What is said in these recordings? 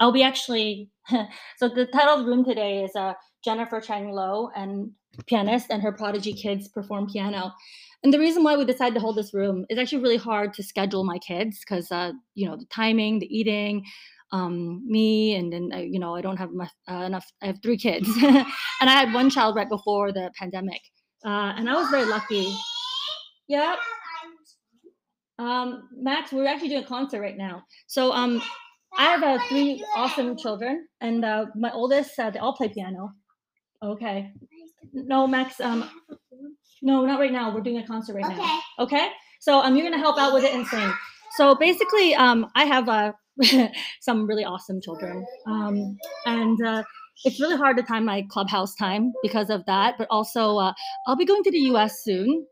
I'll be actually. so the title of the room today is uh, Jennifer Chang Lo and pianist, and her prodigy kids perform piano. And the reason why we decided to hold this room is actually really hard to schedule my kids because uh, you know the timing, the eating, um, me, and then uh, you know I don't have enough, uh, enough. I have three kids, and I had one child right before the pandemic, uh, and I was very lucky. Yep. Um, Max, we're actually doing a concert right now. So um, I have uh, three awesome children, and uh, my oldest, uh, they all play piano. Okay. No, Max. Um, no, not right now. We're doing a concert right Okay. now. Okay. So um, you're gonna help out with it and sing. So basically, um, I have uh, some really awesome children, um, and uh, it's really hard to time my clubhouse time because of that. But also, uh, I'll be going to the U.S. soon,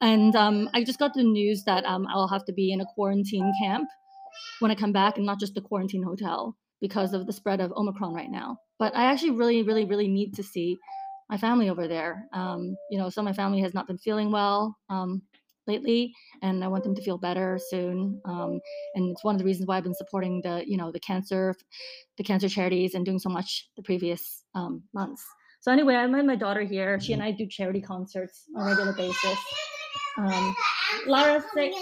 and um, I just got the news that um, I'll have to be in a quarantine camp when I come back, and not just the quarantine hotel because of the spread of Omicron right now. But I actually really, really, really need to see my family over there. Um, you know, some of my family has not been feeling well um, lately, and I want them to feel better soon. Um, and it's one of the reasons why I've been supporting the, you know, the cancer, the cancer charities, and doing so much the previous um, months. So anyway, I met my daughter here. She and I do charity concerts on a regular basis. Um, Lara, say,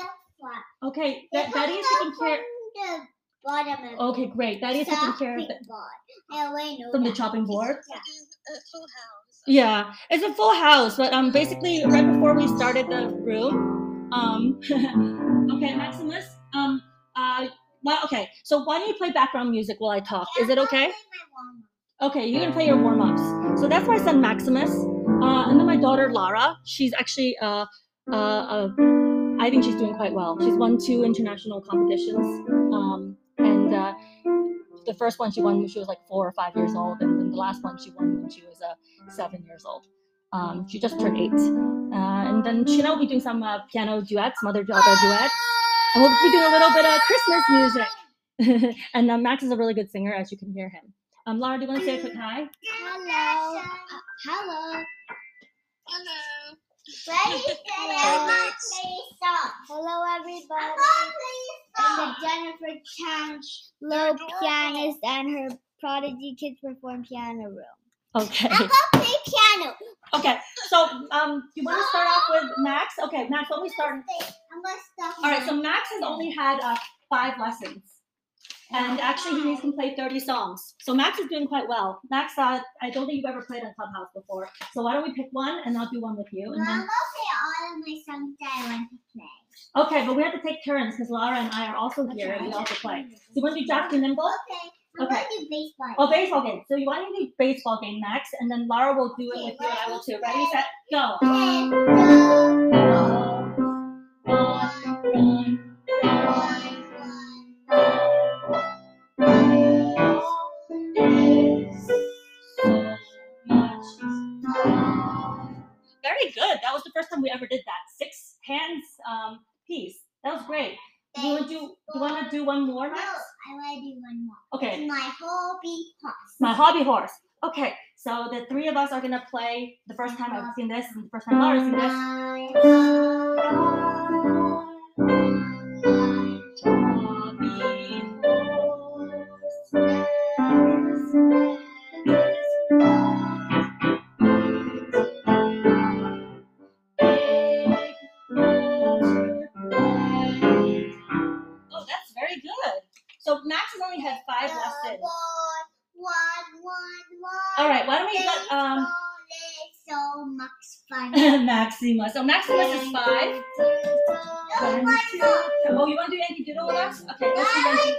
okay, that, Daddy is taking care. The bottom of Okay, great. Daddy is taking care of chopping it board. Know from the chopping board. Yeah. a full house. Yeah, it's a full house, but um, basically, right before we started the room, um, okay, Maximus, um, uh, well, okay, so why don't you play background music while I talk? Is it okay? Okay, you can play your warm ups. So that's my son Maximus, uh, and then my daughter Lara. She's actually, uh, uh, uh, I think she's doing quite well. She's won two international competitions, um, and uh, the first one she won when she was like four or five years old, and then the last one she won when she was uh, seven years old. Um, she just turned eight, uh, and then she I will be doing some uh, piano duets, mother daughter duets, and we'll be doing a little bit of Christmas music. and uh, Max is a really good singer, as you can hear him. Um, Laura, do you want to say a quick hi? Hello. Hello. Hello. Ready, set, Hello, Max. play song. Hello, everybody. I'm the Jennifer Chang Low pianist and her prodigy kids perform piano room. Okay. I'm gonna play piano. Okay. So, um, you want to start off with Max? Okay, Max. Let me start. I'm gonna start. All right. So Max has only had uh, five lessons, and actually he can play thirty songs. So Max is doing quite well. Max, uh, I don't think you've ever played on Clubhouse before. So why don't we pick one, and I'll do one with you, and I'm then. gonna play all of my songs that I want to play. Okay, but we have to take turns because Laura and I are also here and we also play. So you want to do Jack and Nimble? Okay. I'm Okay. gonna do baseball. Oh, baseball game. So you want to do baseball game, Max, and then Laura will do it with you and I will too. Ready, set, go. And go. Time we ever did that. Six hands um, piece. That was great. Do you want to do? You want to do one more, No, I want to do one more. Okay. My hobby horse. My hobby horse. Okay. So the three of us are gonna play. The first time I've seen this, and the first time Laura's seen this. So Maximus is five. One, One two. more. Oh, you want to do Yankee Doodle with us? Okay, let's do Yankee.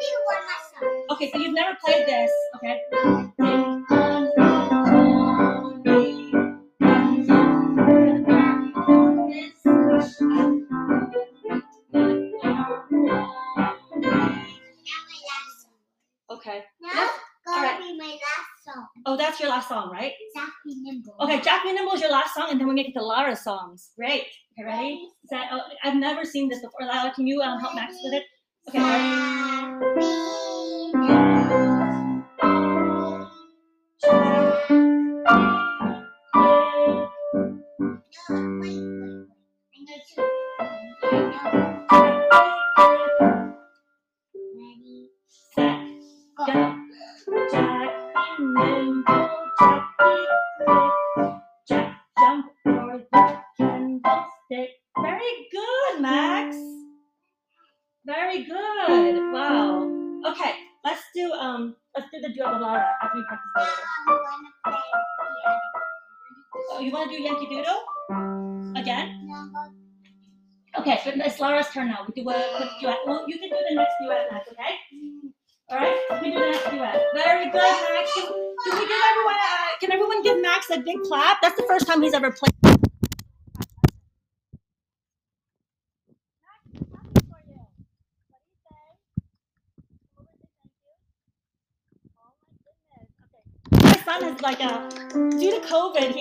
Okay, so you've never played this. Okay. Now my last song. Okay. Now gonna Alright. be my last song. Oh, that's your last song, right? Okay, Jack Be Nimble is your last song, and then we're gonna get to Lara's songs. Great. Okay, ready? Is that, oh, I've never seen this before. Lara, can you um, help Max with it? Okay. ready?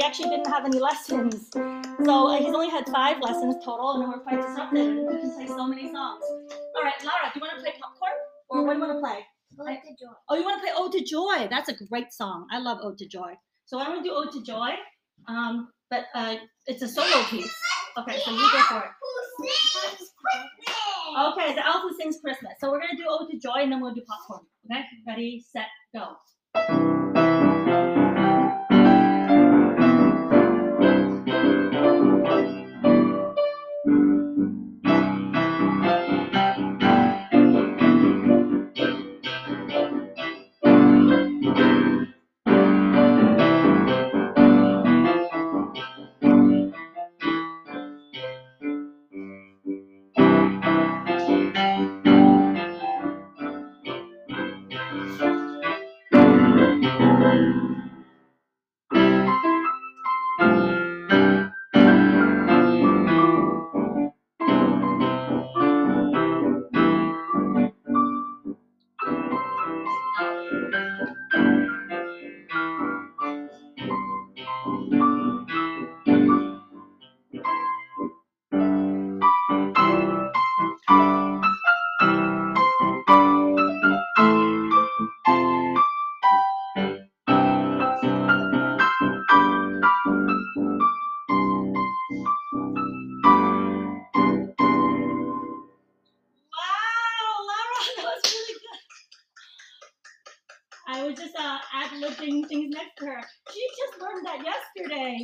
Actually didn't have any lessons, so uh, he's only had five lessons total, and we're quite disrupted. And we can play so many songs. All right, Laura, do you want to play popcorn, or what do you want to play? Go to George. Oh, you want to play Ode to Joy? That's a great song. I love Ode to Joy. So I'm gonna do Ode to Joy, um, but uh, it's a solo piece. Okay, so you go for it. Okay, the elf who sings Christmas. So we're gonna do Ode to Joy, and then we'll do popcorn. Okay, ready, set, go.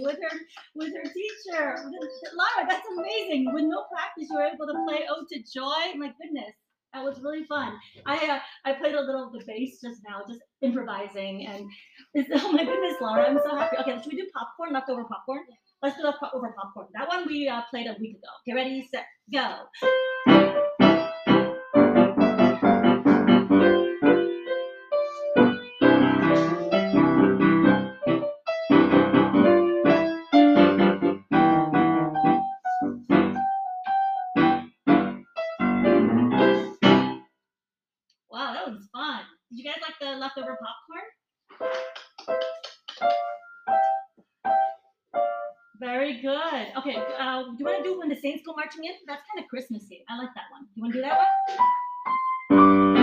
With her with her teacher. Laura, that's amazing. With no practice, you were able to play "Ode to Joy." My goodness, that was really fun. I uh, I played a little of the bass just now, just improvising, and oh my goodness, Laura, I'm so happy. Okay, should we do popcorn, leftover popcorn? Let's do leftover popcorn. That one we uh, played a week ago. Okay, ready, set, go. Leftover popcorn? Very good. Okay, uh, do you want to do when the Saints go marching in? That's kind of Christmassy. I like that one. You want to do that one?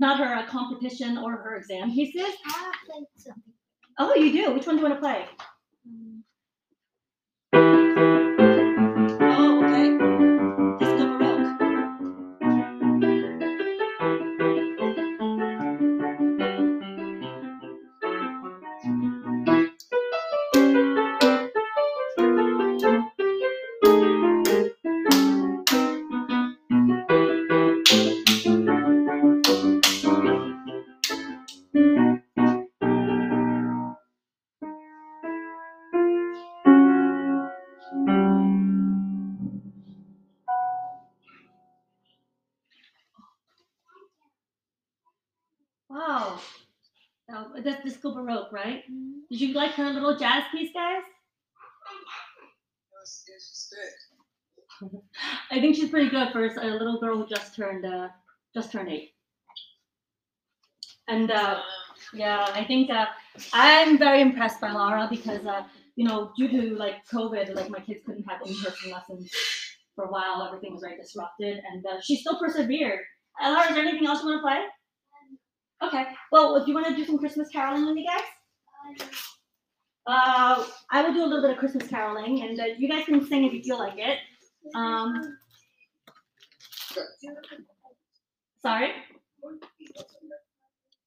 Not her uh, competition or her exam pieces. I played something. Oh, you do. Which one do you want to play? That's Disco Baroque, right? Did you like her little jazz piece, guys? Yes, yes, she's good. I think she's pretty good for a little girl who just turned uh, just turned eight. And uh, yeah, I think uh, I'm very impressed by Laura because uh, you know, due to like COVID, like my kids couldn't have in-person lessons for a while. Everything was very disrupted, and uh, she still persevered. Ella, is there anything else you want to play? Okay. Well, do you want to do some Christmas caroling with me, guys, uh, I will do a little bit of Christmas caroling, and uh, you guys can sing if you feel like it. Um, sorry.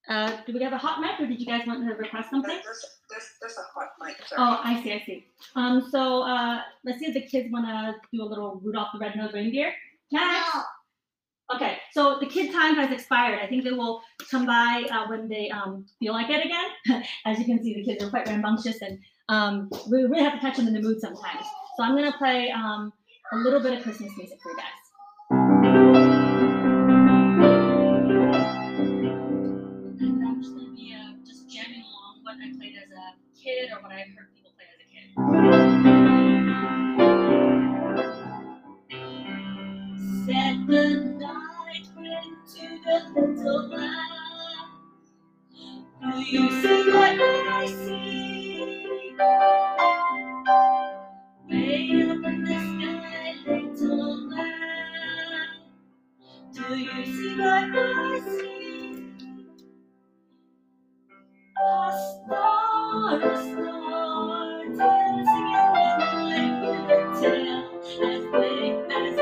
Uh, do we have a hot mic, or did you guys want to request something? There's, there's, there's a hot mic. Sorry. Oh, I see, I see. Um, so uh, let's see if the kids want to do a little Rudolph the Red-Nosed Reindeer. Max. Okay, so the kid time has expired. I think they will come by uh, when they um, feel like it again. As you can see, the kids are quite rambunctious, and um, we really have to catch them in the mood sometimes. So I'm gonna play um, a little bit of Christmas music for you guys. Uh, just jamming along what I played as a kid or what I heard people play as a kid. Said the night Do you see what I see? Up in the sky, little. Do you see what I see? A star, a star, dancing in the night with a tail as big as a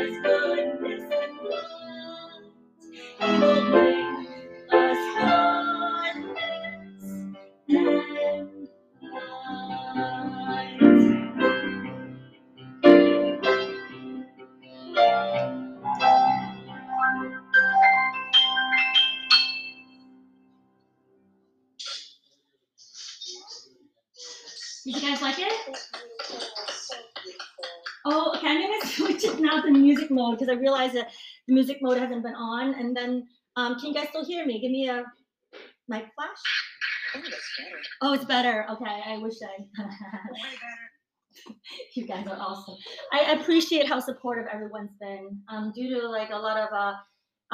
goodness I realized that the music mode hasn't been on. And then, um, can you guys still hear me? Give me a mic flash. Oh, that's better. Oh, it's better. Okay, I wish I. You guys are awesome. I appreciate how supportive everyone's been. Um, due to like a lot of uh,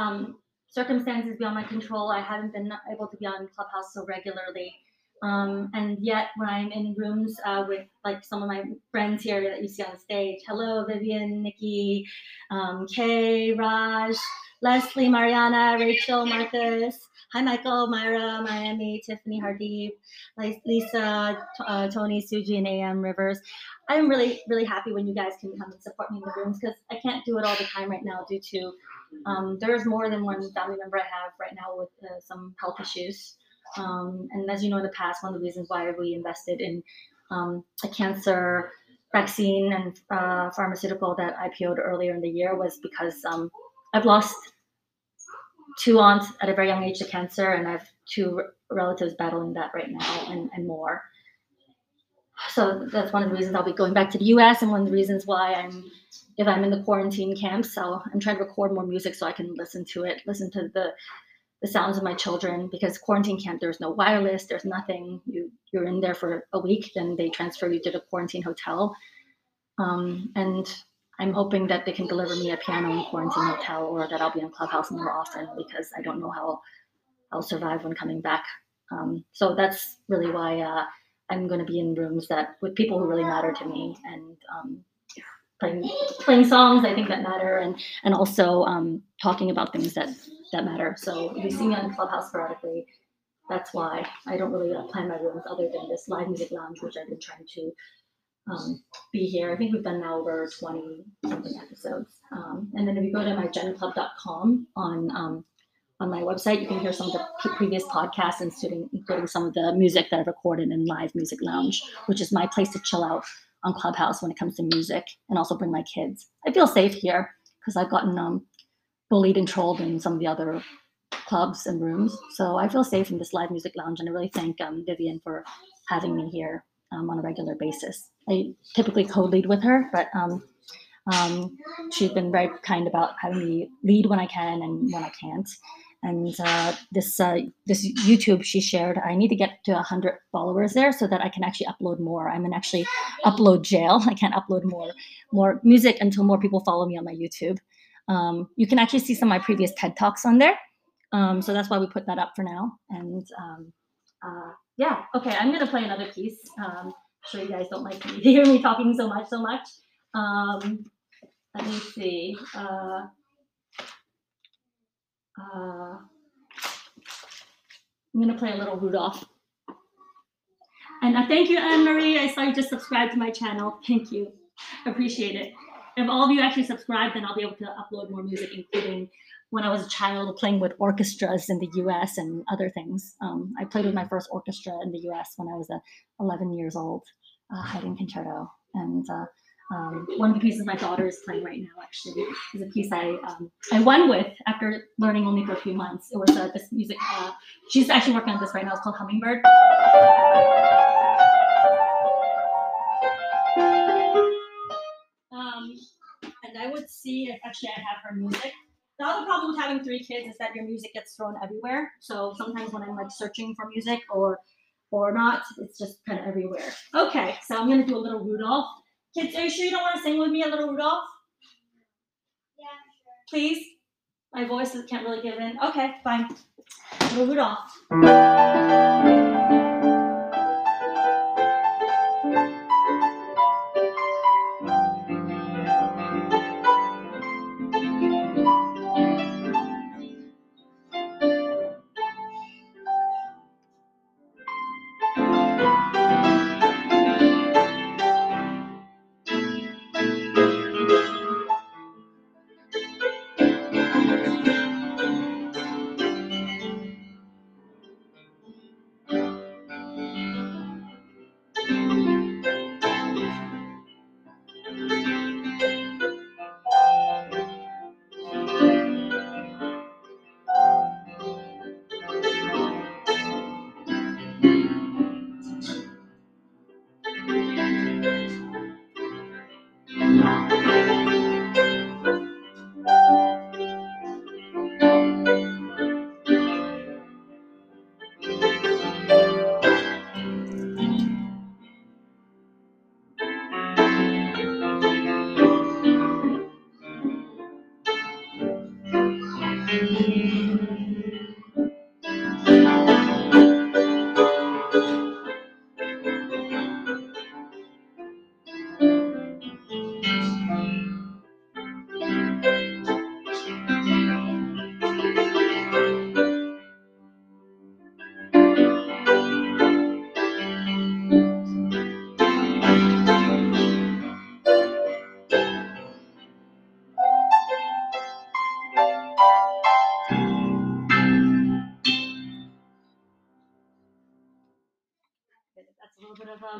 um, circumstances beyond my control, I haven't been able to be on Clubhouse so regularly. Um, and yet, when I'm in rooms uh, with like some of my friends here that you see on stage, hello, Vivian, Nikki, um, Kay, Raj, Leslie, Mariana, Rachel, Marcus. Hi, Michael, Myra, Miami, Tiffany, Hardeep, Lisa, uh, Tony, Suji, and AM Rivers. I'm really, really happy when you guys can come and support me in the rooms because I can't do it all the time right now due to um, there's more than one family member I have right now with uh, some health issues. Um, and as you know, in the past, one of the reasons why we invested in um, a cancer vaccine and uh, pharmaceutical that IPO'd earlier in the year was because um, I've lost two aunts at a very young age to cancer, and I have two relatives battling that right now and, and more. So that's one of the reasons I'll be going back to the US, and one of the reasons why I'm, if I'm in the quarantine camp, so I'm trying to record more music so I can listen to it, listen to the the sounds of my children because quarantine camp there's no wireless there's nothing. You you're in there for a week then they transfer you to the quarantine hotel. Um, and i'm hoping that they can deliver me a piano in quarantine hotel or that i'll be in clubhouse more often because i don't know how i'll survive when coming back. Um, so that's really why uh, i'm going to be in rooms that with people who really matter to me and um, playing playing songs i think that matter and and also um, talking about things that that matter. So if you see me on Clubhouse sporadically, that's why I don't really uh, plan my rooms other than this live music lounge, which I've been trying to um, be here. I think we've done now over 20 something episodes. Um, and then if you go to my genclub.com on um, on my website, you can hear some of the previous podcasts, including including some of the music that I've recorded in Live Music Lounge, which is my place to chill out on Clubhouse when it comes to music, and also bring my kids. I feel safe here because I've gotten um, bullied and trolled in some of the other clubs and rooms. So I feel safe in this live music lounge, and I really thank um, Vivian for having me here um, on a regular basis. I typically co-lead with her, but um, um, she's been very kind about having me lead when I can and when I can't. And uh, this uh, this YouTube she shared, I need to get to hundred followers there so that I can actually upload more. I'm in actually upload jail. I can't upload more more music until more people follow me on my YouTube. Um, you can actually see some of my previous TED talks on there. Um, so that's why we put that up for now. And um, uh, yeah, okay, I'm gonna play another piece. Um, sure you guys don't like me hear me talking so much, so much. Um, let me see. Uh, uh, I'm gonna play a little Rudolph. And thank you, Anne Marie. I saw you just subscribed to my channel. Thank you. Appreciate it. If all of you actually subscribe, then I'll be able to upload more music, including when I was a child playing with orchestras in the US and other things. Um, I played with my first orchestra in the US when I was uh, 11 years old, uh, Haydn Concerto. And uh, um, one of the pieces my daughter is playing right now, actually, is a piece I um, I won with after learning only for a few months. It was uh, this music. Uh, she's actually working on this right now. It's called Hummingbird. And I would see if actually I have her music. The other problem with having three kids is that your music gets thrown everywhere. So sometimes when I'm like searching for music or or not, it's just kind of everywhere. Okay, so I'm gonna do a little Rudolph. Kids, are you sure you don't want to sing with me a little Rudolph? Yeah, Please? My voice can't really give in. Okay, fine. Little Rudolph.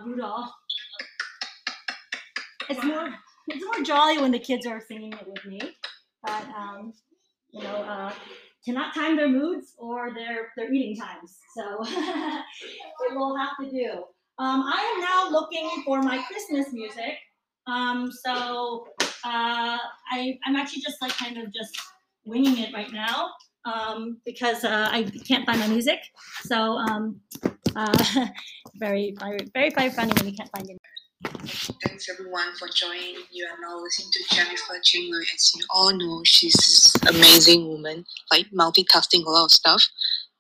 Rudolph. It's more it's more jolly when the kids are singing it with me. But um, you know, uh, cannot time their moods or their their eating times. So it will have to do. Um, I am now looking for my Christmas music. Um, so uh, I I'm actually just like kind of just winging it right now um, because uh, I can't find my music. So um, uh, very, very, very, funny when you can't find it. Thanks everyone for joining. You are now listening to Jennifer Ching Lui. As you all know, she's an amazing woman, like multitasking a lot of stuff,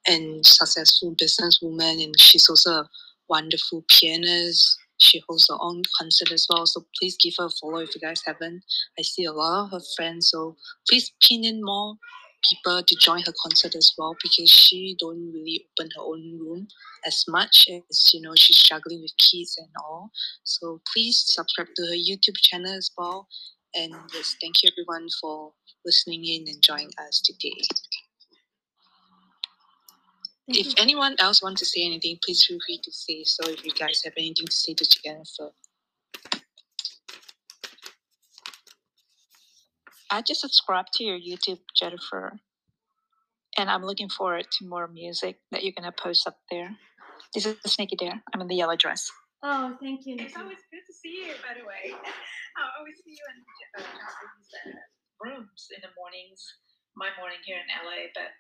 and successful businesswoman. And she's also a wonderful pianist. She hosts her own concert as well. So please give her a follow if you guys haven't. I see a lot of her friends, so please pin in more people to join her concert as well because she don't really open her own room as much as you know she's struggling with kids and all so please subscribe to her YouTube channel as well. And yes, thank you everyone for listening in and joining us today. Thank If you. anyone else wants to say anything, please feel free to say. So if you guys have anything to say to Jennifer. I just subscribed to your YouTube, Jennifer. and I'm looking forward to more music that you're gonna post up there. This is Sneaky Dare. I'm in the yellow dress. Oh, thank you. It's always good to see you, by the way. I always see you in uh, Japanese uh, rooms in the mornings. My morning here in LA, but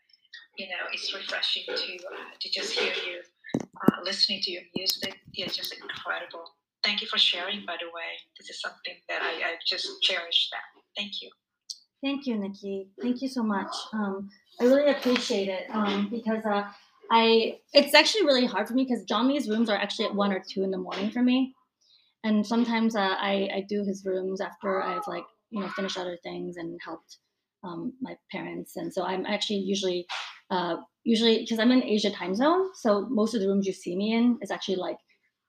you know, it's refreshing to uh, to just hear you uh, listening to your music. It's just incredible. Thank you for sharing. By the way, this is something that I, I just cherish. That. Thank you. Thank you, Nikki. Thank you so much. Um, I really appreciate it um, because uh, I it's actually really hard for me because Johnny's rooms are actually at one or two in the morning for me, and sometimes uh, I I do his rooms after I've like you know finished other things and helped um, my parents, and so I'm actually usually uh, usually because I'm in Asia time zone, so most of the rooms you see me in is actually like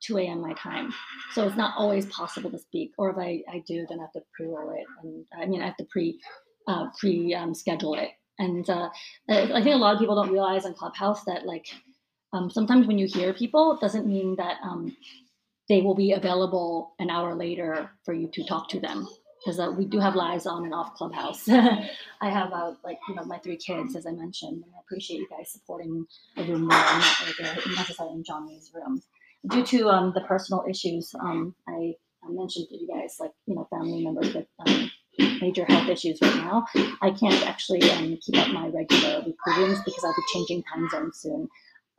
2 a.m. my time. So it's not always possible to speak. Or if I, I do, then I have to pre-roll it. And I mean, I have to pre uh, pre um, schedule it. And uh, I think a lot of people don't realize on Clubhouse that like um, sometimes when you hear people, doesn't mean that um, they will be available an hour later for you to talk to them. Because uh, we do have lives on and off Clubhouse. I have uh, like you know my three kids, as I mentioned, and I appreciate you guys supporting the room I'm not like, necessarily in Johnny's room. Due to um, the personal issues, um, I, I mentioned to you guys, like you know, family members with um, major health issues right now. I can't actually um, keep up my regular weekly because I'll be changing time zones soon.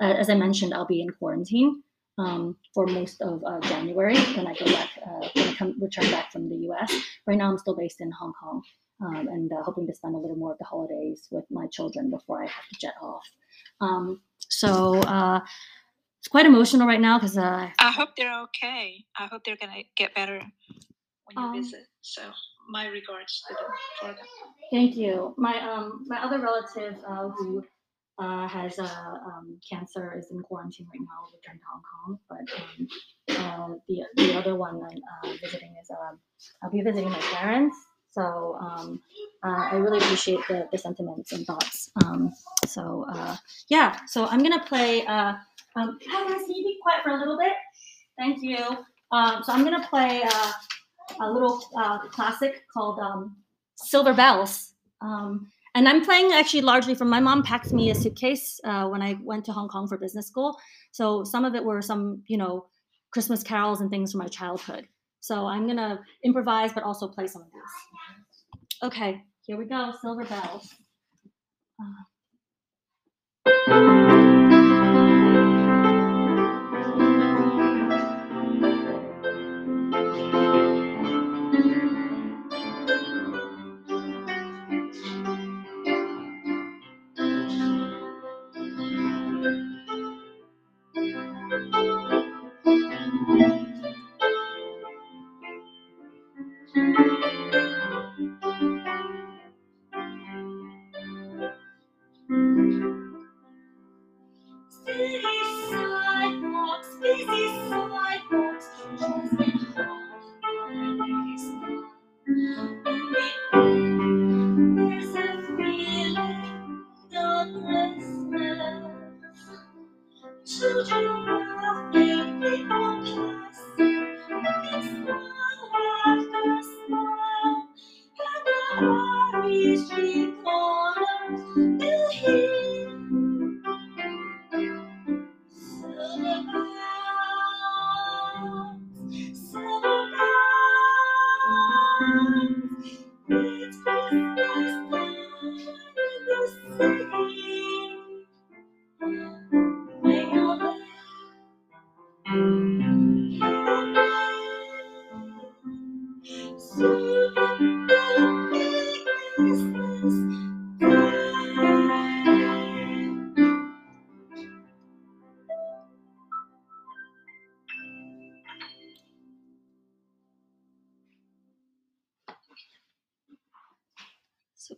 Uh, as I mentioned, I'll be in quarantine um, for most of uh, January when I go back, uh, when I come return back from the U.S. Right now, I'm still based in Hong Kong um, and uh, hoping to spend a little more of the holidays with my children before I have to jet off. So uh, it's quite emotional right now because uh, I hope they're okay. I hope they're gonna get better when you Um, visit. So my regards to them for them. Thank you. My um my other relative uh, who uh, has uh, um, cancer is in quarantine right now, returned to Hong Kong. But um, uh, the the other one I'm uh, visiting is um, I'll be visiting my parents. So um, uh, I really appreciate the, the sentiments and thoughts. Um, so uh, yeah, so I'm gonna play. Uh, um, can you be quiet for a little bit? Thank you. Um, so I'm gonna play. Uh, a little uh, classic called um, Silver Bells. Um, and I'm playing actually largely from my mom packed me a suitcase uh, when I went to Hong Kong for business school. So some of it were some, you know, Christmas carols and things from my childhood. So I'm gonna improvise, but also play some of these. Okay, here we go. Silver Bells. Uh,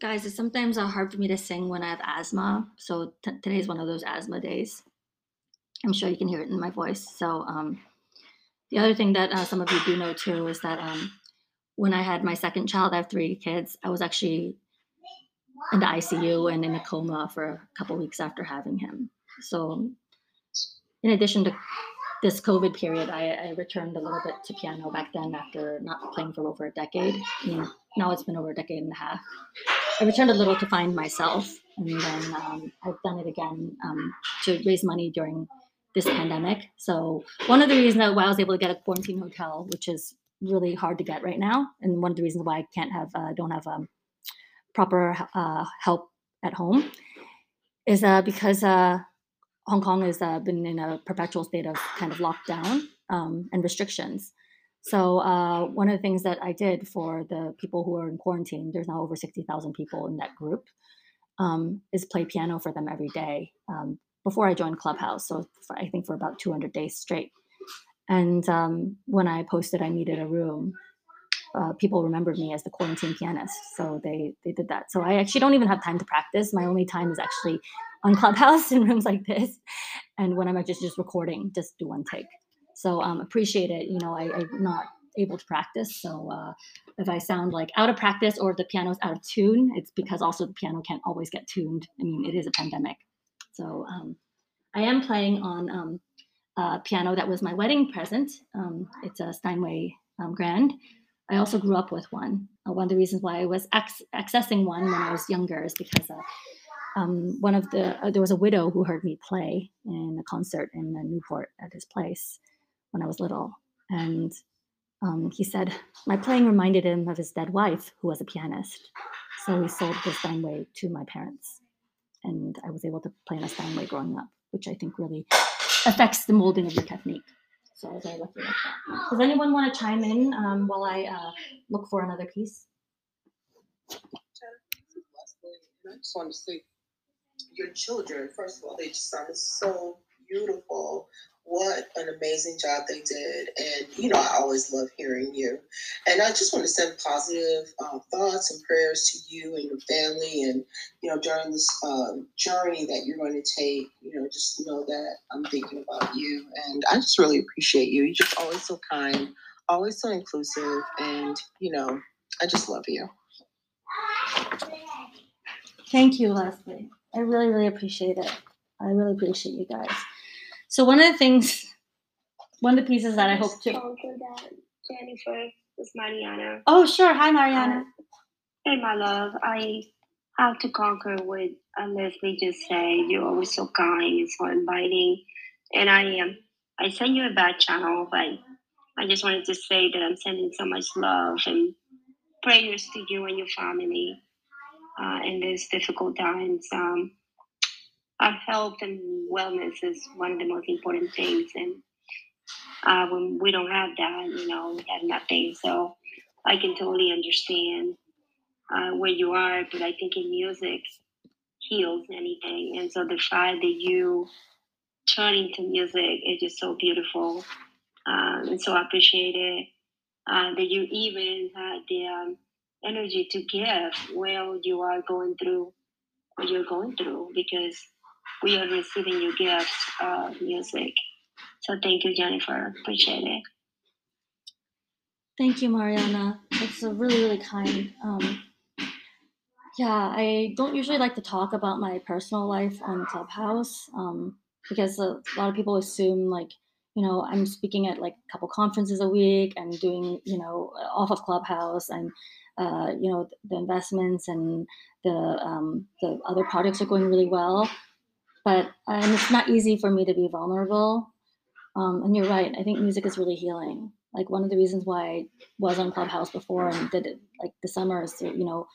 guys, it's sometimes uh, hard for me to sing when I have asthma. So, t- today's one of those asthma days. I'm sure you can hear it in my voice. So, um, the other thing that uh, some of you do know too is that um, when I had my second child, I have three kids, I was actually in the ICU and in a coma for a couple weeks after having him. So, in addition to this COVID period, I, I returned a little bit to piano back then after not playing for over a decade. Now it's been over a decade and a half. I returned a little to find myself, and then um, I've done it again um, to raise money during this pandemic. So one of the reasons why I was able to get a quarantine hotel, which is really hard to get right now, and one of the reasons why I can't have uh, don't have um, proper uh, help at home, is uh, because uh, Hong Kong has uh, been in a perpetual state of kind of lockdown um, and restrictions. So uh, one of the things that I did for the people who are in quarantine, there's now over sixty thousand people in that group, um, is play piano for them every day. Um, before I joined Clubhouse, so for, I think for about 200 days straight. And um, when I posted I needed a room, uh, people remembered me as the quarantine pianist, so they they did that. So I actually don't even have time to practice. My only time is actually on Clubhouse in rooms like this, and when I'm just just recording, just do one take. So um, appreciate it. You know, I, I'm not able to practice, so uh, if I sound like out of practice or if the piano's out of tune, it's because also the piano can't always get tuned. I mean, it is a pandemic. So um, I am playing on um, a piano that was my wedding present. Um, it's a Steinway um, Grand. I also grew up with one. Uh, one of the reasons why I was ac- accessing one when I was younger is because uh, um, one of the uh, there was a widow who heard me play in a concert in Newport at his place when I was little, and um, he said my playing reminded him of his dead wife, who was a pianist. So he sold the Steinway to my parents and I was able to play in a Steinway growing up, which I think really affects the molding of your technique. So I was very lucky like that. Does anyone want to chime in um, while I uh, look for another piece? I just want to say, your children, first of all, they just sounded so beautiful. What an amazing job they did. And, you know, I always love hearing you. And I just want to send positive uh, thoughts and prayers to you and your family. And, you know, during this um, journey that you're going to take, you know, just know that I'm thinking about you. And I just really appreciate you. You're just always so kind, always so inclusive. And, you know, I just love you. Thank you, Leslie. I really, really appreciate it. I really appreciate you guys. So one of the things, one of the pieces that I hope to. Conquer that Jennifer was Mariana. Oh, sure. Hi, Mariana. Hey, my love. I have to conquer what uh, Leslie just say You're always so kind and so inviting, and I am. Um, I sent you a bad channel, but I just wanted to say that I'm sending so much love and prayers to you and your family uh, in these difficult times. Um, our health and wellness is one of the most important things. And uh, when we don't have that, you know, we have nothing. So I can totally understand uh, where you are, but I think in music heals anything. And so the fact that you turn into music is just so beautiful. Um, and so I appreciate it uh, that you even had the um, energy to give while you are going through what you're going through because we are receiving your gift of music. So thank you, Jennifer. Appreciate it. Thank you, Mariana. It's a really, really kind. Um, yeah, I don't usually like to talk about my personal life on Clubhouse um, because a, a lot of people assume like, you know, I'm speaking at like a couple conferences a week and doing, you know, off of Clubhouse and, uh, you know, the investments and the um, the other projects are going really well but um, it's not easy for me to be vulnerable. Um, and you're right. I think music is really healing. Like one of the reasons why I was on Clubhouse before and did it like the summer is, you know,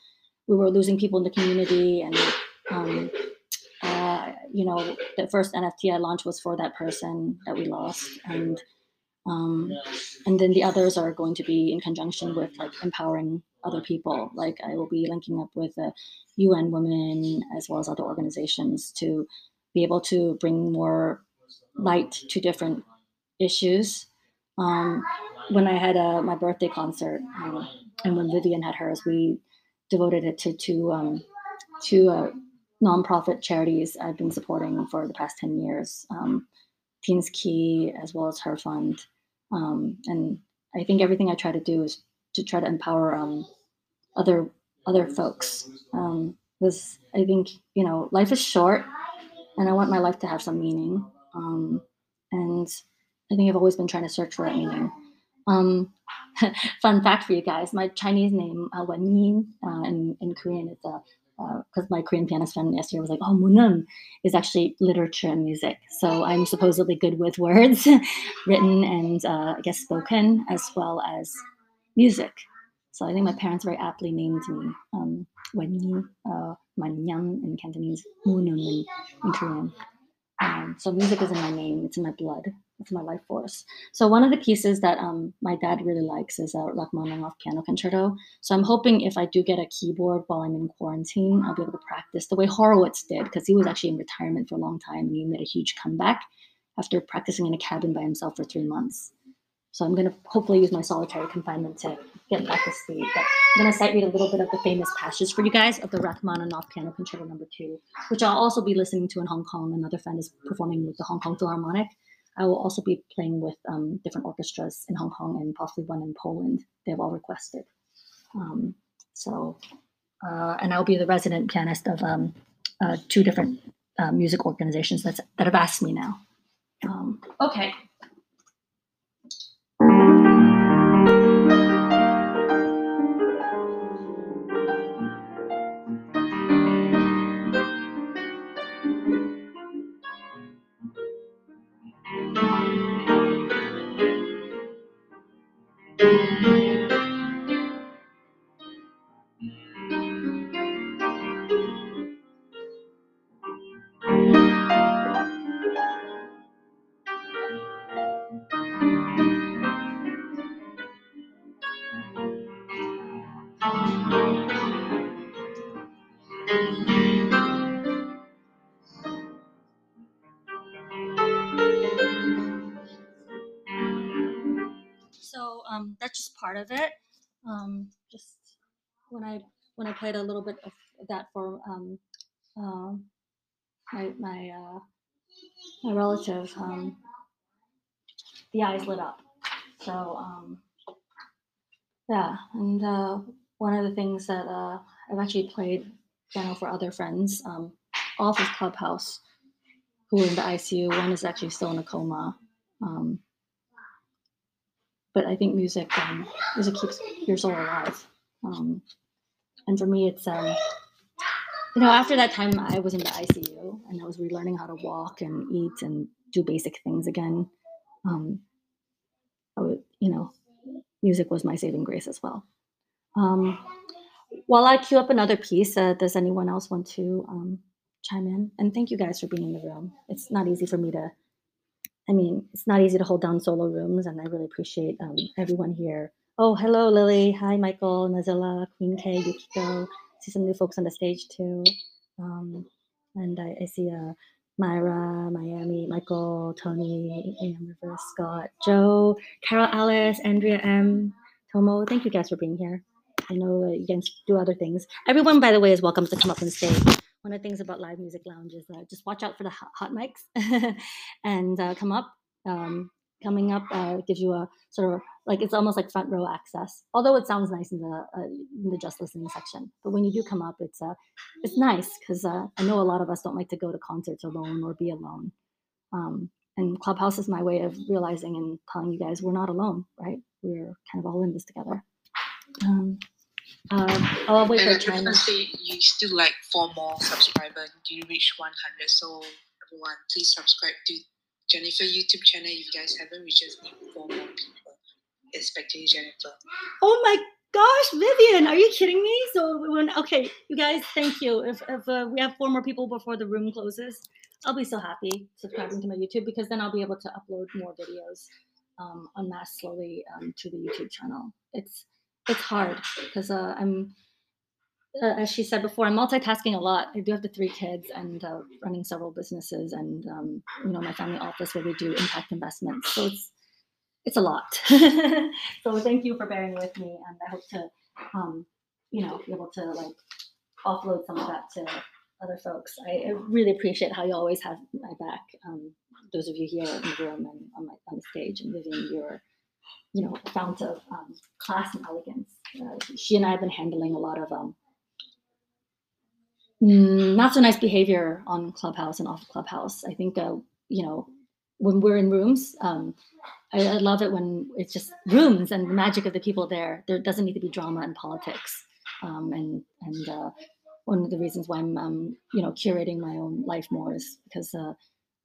we were losing people in the community, and um, uh, you know, the first NFT I launched was for that person that we lost, and um, and then the others are going to be in conjunction with like empowering other people. Like I will be linking up with the UN Women as well as other organizations to be able to bring more light to different issues. Um, when I had a, my birthday concert, um, and when Vivian had hers, we devoted it to two um, two uh, nonprofit charities I've been supporting for the past ten years, um, Teens Key as well as Her Fund, um, and I think everything I try to do is to try to empower um, other other folks. because I think you know life is short, and I want my life to have some meaning. Um, and I think I've always been trying to search for that meaning. Um, fun fact for you guys: my Chinese name uh, Wen Yin uh, in in Korean it's a because my Korean pianist friend yesterday was like, "Oh, Munum is actually literature and music." So I'm supposedly good with words, written and uh, I guess spoken, as well as music. So I think my parents very aptly named me um, Wen Yin, uh, Manyang in Cantonese, Munum in, in Korean. Um, so music is in my name; it's in my blood. It's my life force. So one of the pieces that um, my dad really likes is a Rachmaninoff piano concerto. So I'm hoping if I do get a keyboard while I'm in quarantine, I'll be able to practice the way Horowitz did, because he was actually in retirement for a long time and he made a huge comeback after practicing in a cabin by himself for three months. So I'm going to hopefully use my solitary confinement to get back to sleep. But I'm going to sight read a little bit of the famous passages for you guys of the Rachmaninoff Piano Concerto Number Two, which I'll also be listening to in Hong Kong. Another friend is performing with the Hong Kong Philharmonic. I will also be playing with um, different orchestras in Hong Kong and possibly one in Poland. They've all requested. Um, so, uh, and I'll be the resident pianist of um, uh, two different uh, music organizations that have asked me now. Um, okay. Part of it. Um, just when I when I played a little bit of that for um, uh, my my uh, my relative, um, the eyes lit up. So um, yeah, and uh, one of the things that uh, I've actually played piano for other friends um, off of Clubhouse who are in the ICU. One is actually still in a coma. Um, but I think music um, music keeps your soul alive. Um, and for me, it's um, you know after that time I was in the ICU and I was relearning how to walk and eat and do basic things again. Um, I would, you know, music was my saving grace as well. Um, while I queue up another piece, uh, does anyone else want to um, chime in? And thank you guys for being in the room. It's not easy for me to I mean, it's not easy to hold down solo rooms, and I really appreciate um, everyone here. Oh, hello, Lily. Hi, Michael, Nazilla, Queen K, Yukiko. See some new folks on the stage too. Um, and I, I see uh, Myra, Miami, Michael, Tony, AM Rivers, Scott, Joe, Carol, Alice, Andrea M, Tomo. Thank you guys for being here. I know uh, you guys do other things. Everyone, by the way, is welcome to come up and stage one of the things about live music lounge is uh, just watch out for the hot, mics and uh, come up. Um, coming up uh, gives you a sort of like it's almost like front row access. Although it sounds nice in the uh, in the just listening section, but when you do come up, it's uh, it's nice because uh, I know a lot of us don't like to go to concerts alone or be alone. Um, and Clubhouse is my way of realizing and telling you guys we're not alone, right? We're kind of all in this together. Um, um, I'll wait And for I a say you still like four more subscribers until you reach 100. So everyone, please subscribe to Jennifer YouTube channel if you guys haven't. We just need four more people, especially Jennifer. Oh my gosh, Vivian, are you kidding me? So when okay, you guys, thank you. If if uh, we have four more people before the room closes, I'll be so happy subscribing to my YouTube because then I'll be able to upload more videos um, en masse slowly um, to the YouTube channel. It's it's hard because uh, I'm. Uh, as she said before, I'm multitasking a lot. I do have the three kids and uh, running several businesses, and um, you know my family office where we do impact investments. So it's it's a lot. so thank you for bearing with me, and I hope to, um, you know, be able to like offload some of that to other folks. I, I really appreciate how you always have my back. Um, those of you here in the room and on, my, on the stage, and Vivian, you're, you know, fount of um, class and elegance. Uh, she and I have been handling a lot of um, mm, not so nice behavior on Clubhouse and off Clubhouse. I think, uh, you know, when we're in rooms. Um, I, I love it when it's just rooms and the magic of the people there. There doesn't need to be drama and politics. Um, and and uh, one of the reasons why I'm um, you know curating my own life more is because uh,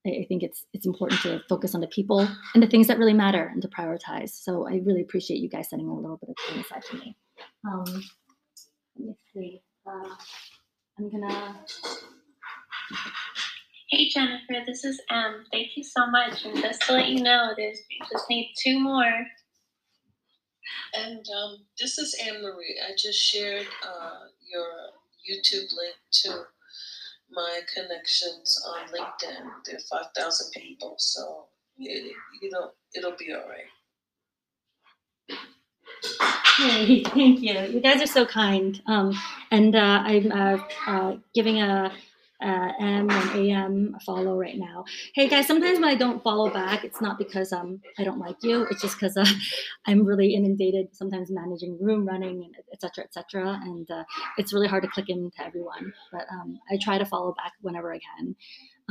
I, I think it's it's important to focus on the people and the things that really matter and to prioritize. So I really appreciate you guys setting a little bit of time aside for me. Um, let me see. Uh, I'm gonna. Hey Jennifer, this is Em. Thank you so much. And just to let you know, there's we just need two more. And um, this is Anne Marie. I just shared uh, your YouTube link to my connections on LinkedIn. There are 5,000 people, so it, you know, it'll be all right. Hey, thank you. You guys are so kind. Um, and uh, I'm uh, uh, giving a, uh, M and AM follow right now. Hey guys, sometimes when I don't follow back, it's not because um I don't like you. It's just because uh, I'm really inundated. Sometimes managing room running and et cetera, et cetera, and uh, it's really hard to click into everyone. But um, I try to follow back whenever I can.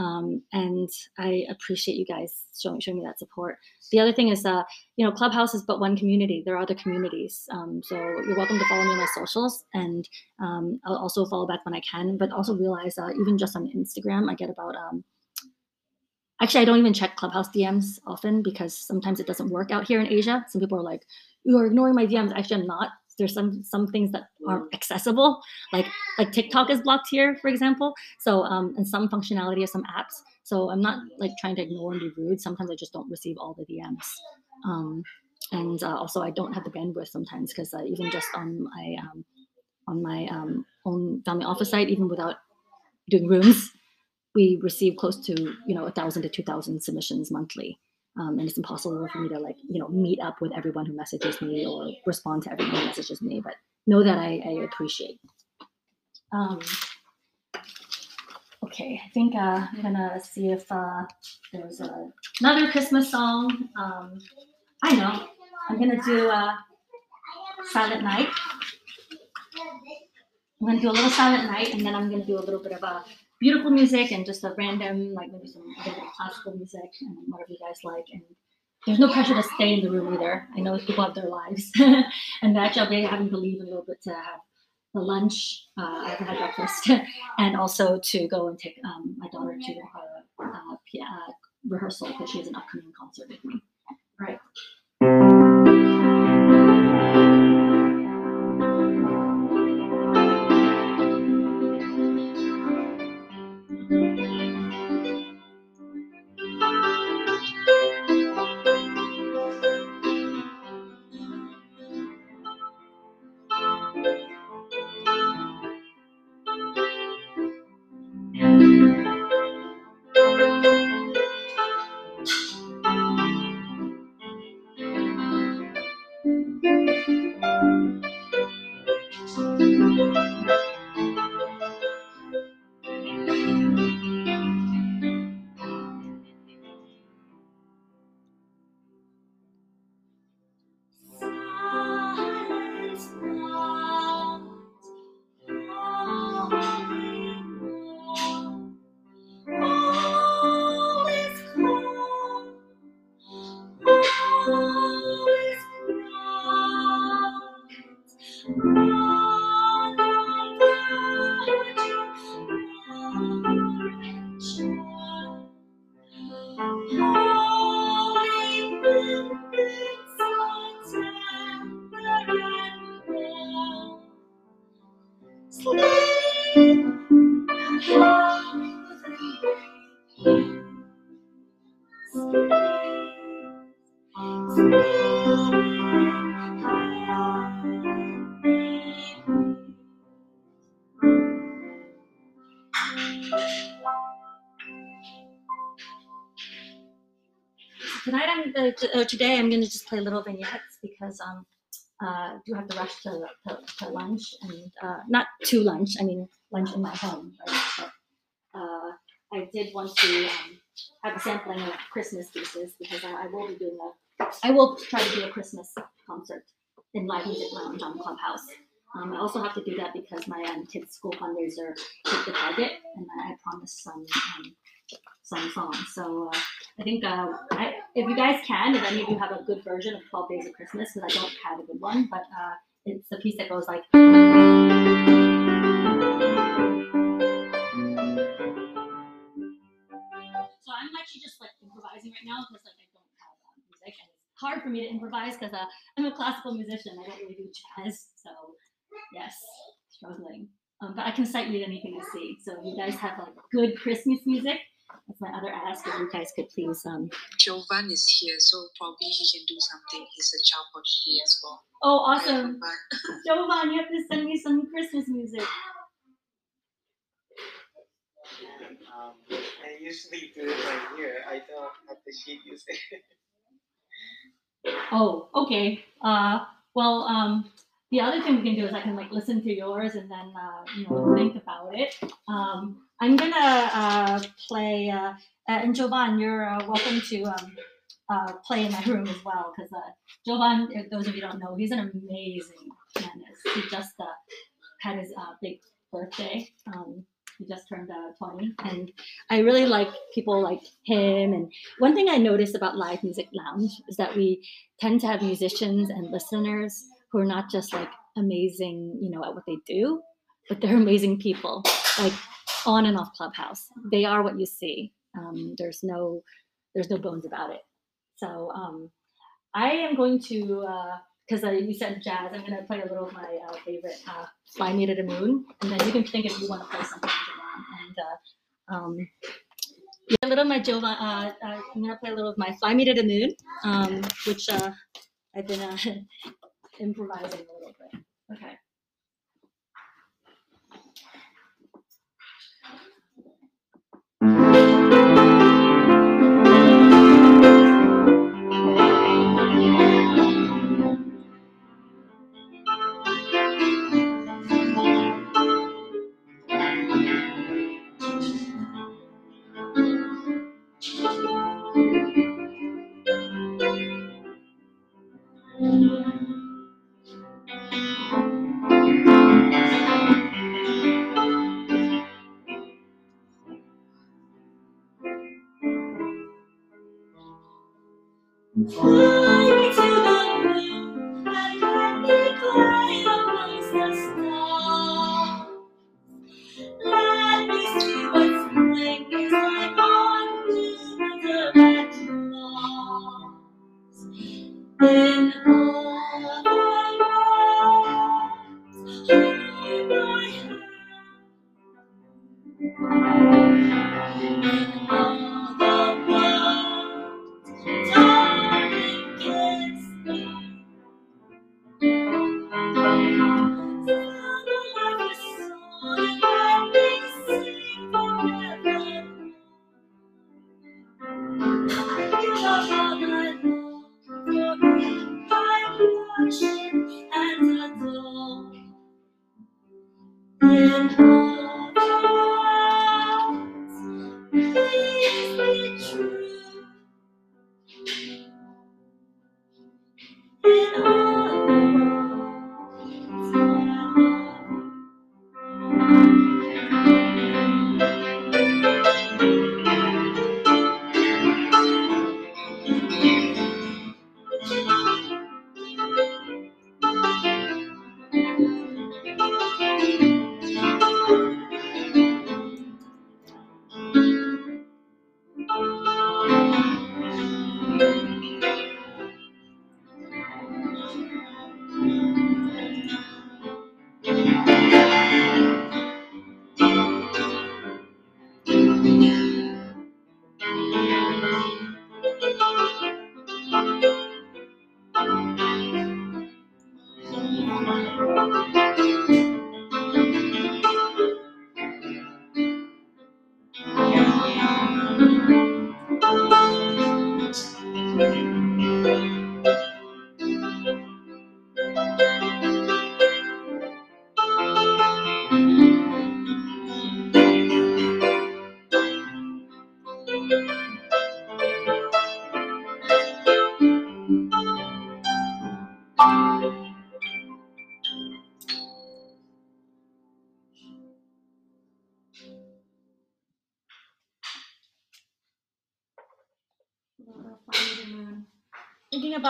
Um, and I appreciate you guys showing, showing me that support. The other thing is, uh, you know, Clubhouse is but one community. There are other communities. Um, so you're welcome to follow me on my socials, and um, I'll also follow back when I can. But also realize, uh, even just on Instagram, I get about. Um, actually, I don't even check Clubhouse DMs often because sometimes it doesn't work out here in Asia. Some people are like, "You are ignoring my DMs." Actually, I'm not there's some some things that aren't accessible like like tiktok is blocked here for example. So um and some functionality of some apps. So i'm not like trying to ignore and be rude. Sometimes i just don't receive all the dms um and uh, also i don't have the bandwidth sometimes because uh, even just on my um on my um own family office site even without doing rooms we receive close to you know a thousand to two thousand submissions monthly um, and it's impossible for me to like you know meet up with everyone who messages me or respond to everyone who messages me but know that i, I appreciate. Um, okay i think uh, i'm gonna see if uh, there's a, another christmas song. Um, i know. I'm gonna do uh, silent night. I'm gonna do a little silent night and then i'm gonna do a little bit of a beautiful music and just a random, like maybe some classical music and whatever you guys like. And there's no pressure to stay in the room either. I know people have their lives, and actually I'll be having to leave a little bit to have the lunch. Uh, I haven't had breakfast, and also to go and take um, my daughter to her uh, uh, rehearsal because she has an upcoming concert with me. Right. I'm uh, today I'm going to just play little vignettes because um uh do have to rush to, to, to lunch and uh not to lunch I mean lunch in my home right uh I did want to um, have a sampling of Christmas pieces because I, I will be doing a I will try to do a Christmas concert in Live Music Lounge on Clubhouse. Um, I also have to do that because my um, kids' school fundraiser hit the target, and I, I promised some um, some songs. So uh, I think uh, I, if you guys can, if any of you have a good version of 12 Days of Christmas, because I don't have a good one, but uh, it's the piece that goes like. So I'm actually just like improvising right now because like I don't have uh, music and it's hard for me to improvise because uh, I'm a classical musician. I don't really do jazz, so yes, struggling. Um, but I can cite you anything I see. So if you guys have like good Christmas music, that's my other ask. If you guys could please um. Jovan is here, so probably he can do something. He's a child prodigy as well. Oh, awesome, Jovan. Jovan! You have to send me some Christmas music. Um, I usually do it right here. I don't have the sheet music. Oh, okay. Uh, well, um, the other thing we can do is I can like listen to yours and then uh, you know think about it. Um, I'm gonna uh, play. Uh, uh, and Jovan, you're welcome to um, play in my room as well because Jovan, if those of you don't know, he's an amazing pianist. He just had his big birthday. Um, he just turned uh, 20, and I really like people like him. And one thing I noticed about Live Music Lounge is that we tend to have musicians and listeners who are not just like amazing, you know, at what they do, but they're amazing people, like on and off Clubhouse. They are what you see. Um, there's no, there's no bones about it. So um, I am going to, because uh, you said jazz, I'm going to play a little of my uh, favorite, uh, "Fly Me to the Moon," and then you can think if you want to play something. And uh, um, yeah, a little of my. Uh, uh, I'm going to play a little of my "Fly Me to the Moon," um, which uh, I've been uh, improvising a little bit. Okay. Fly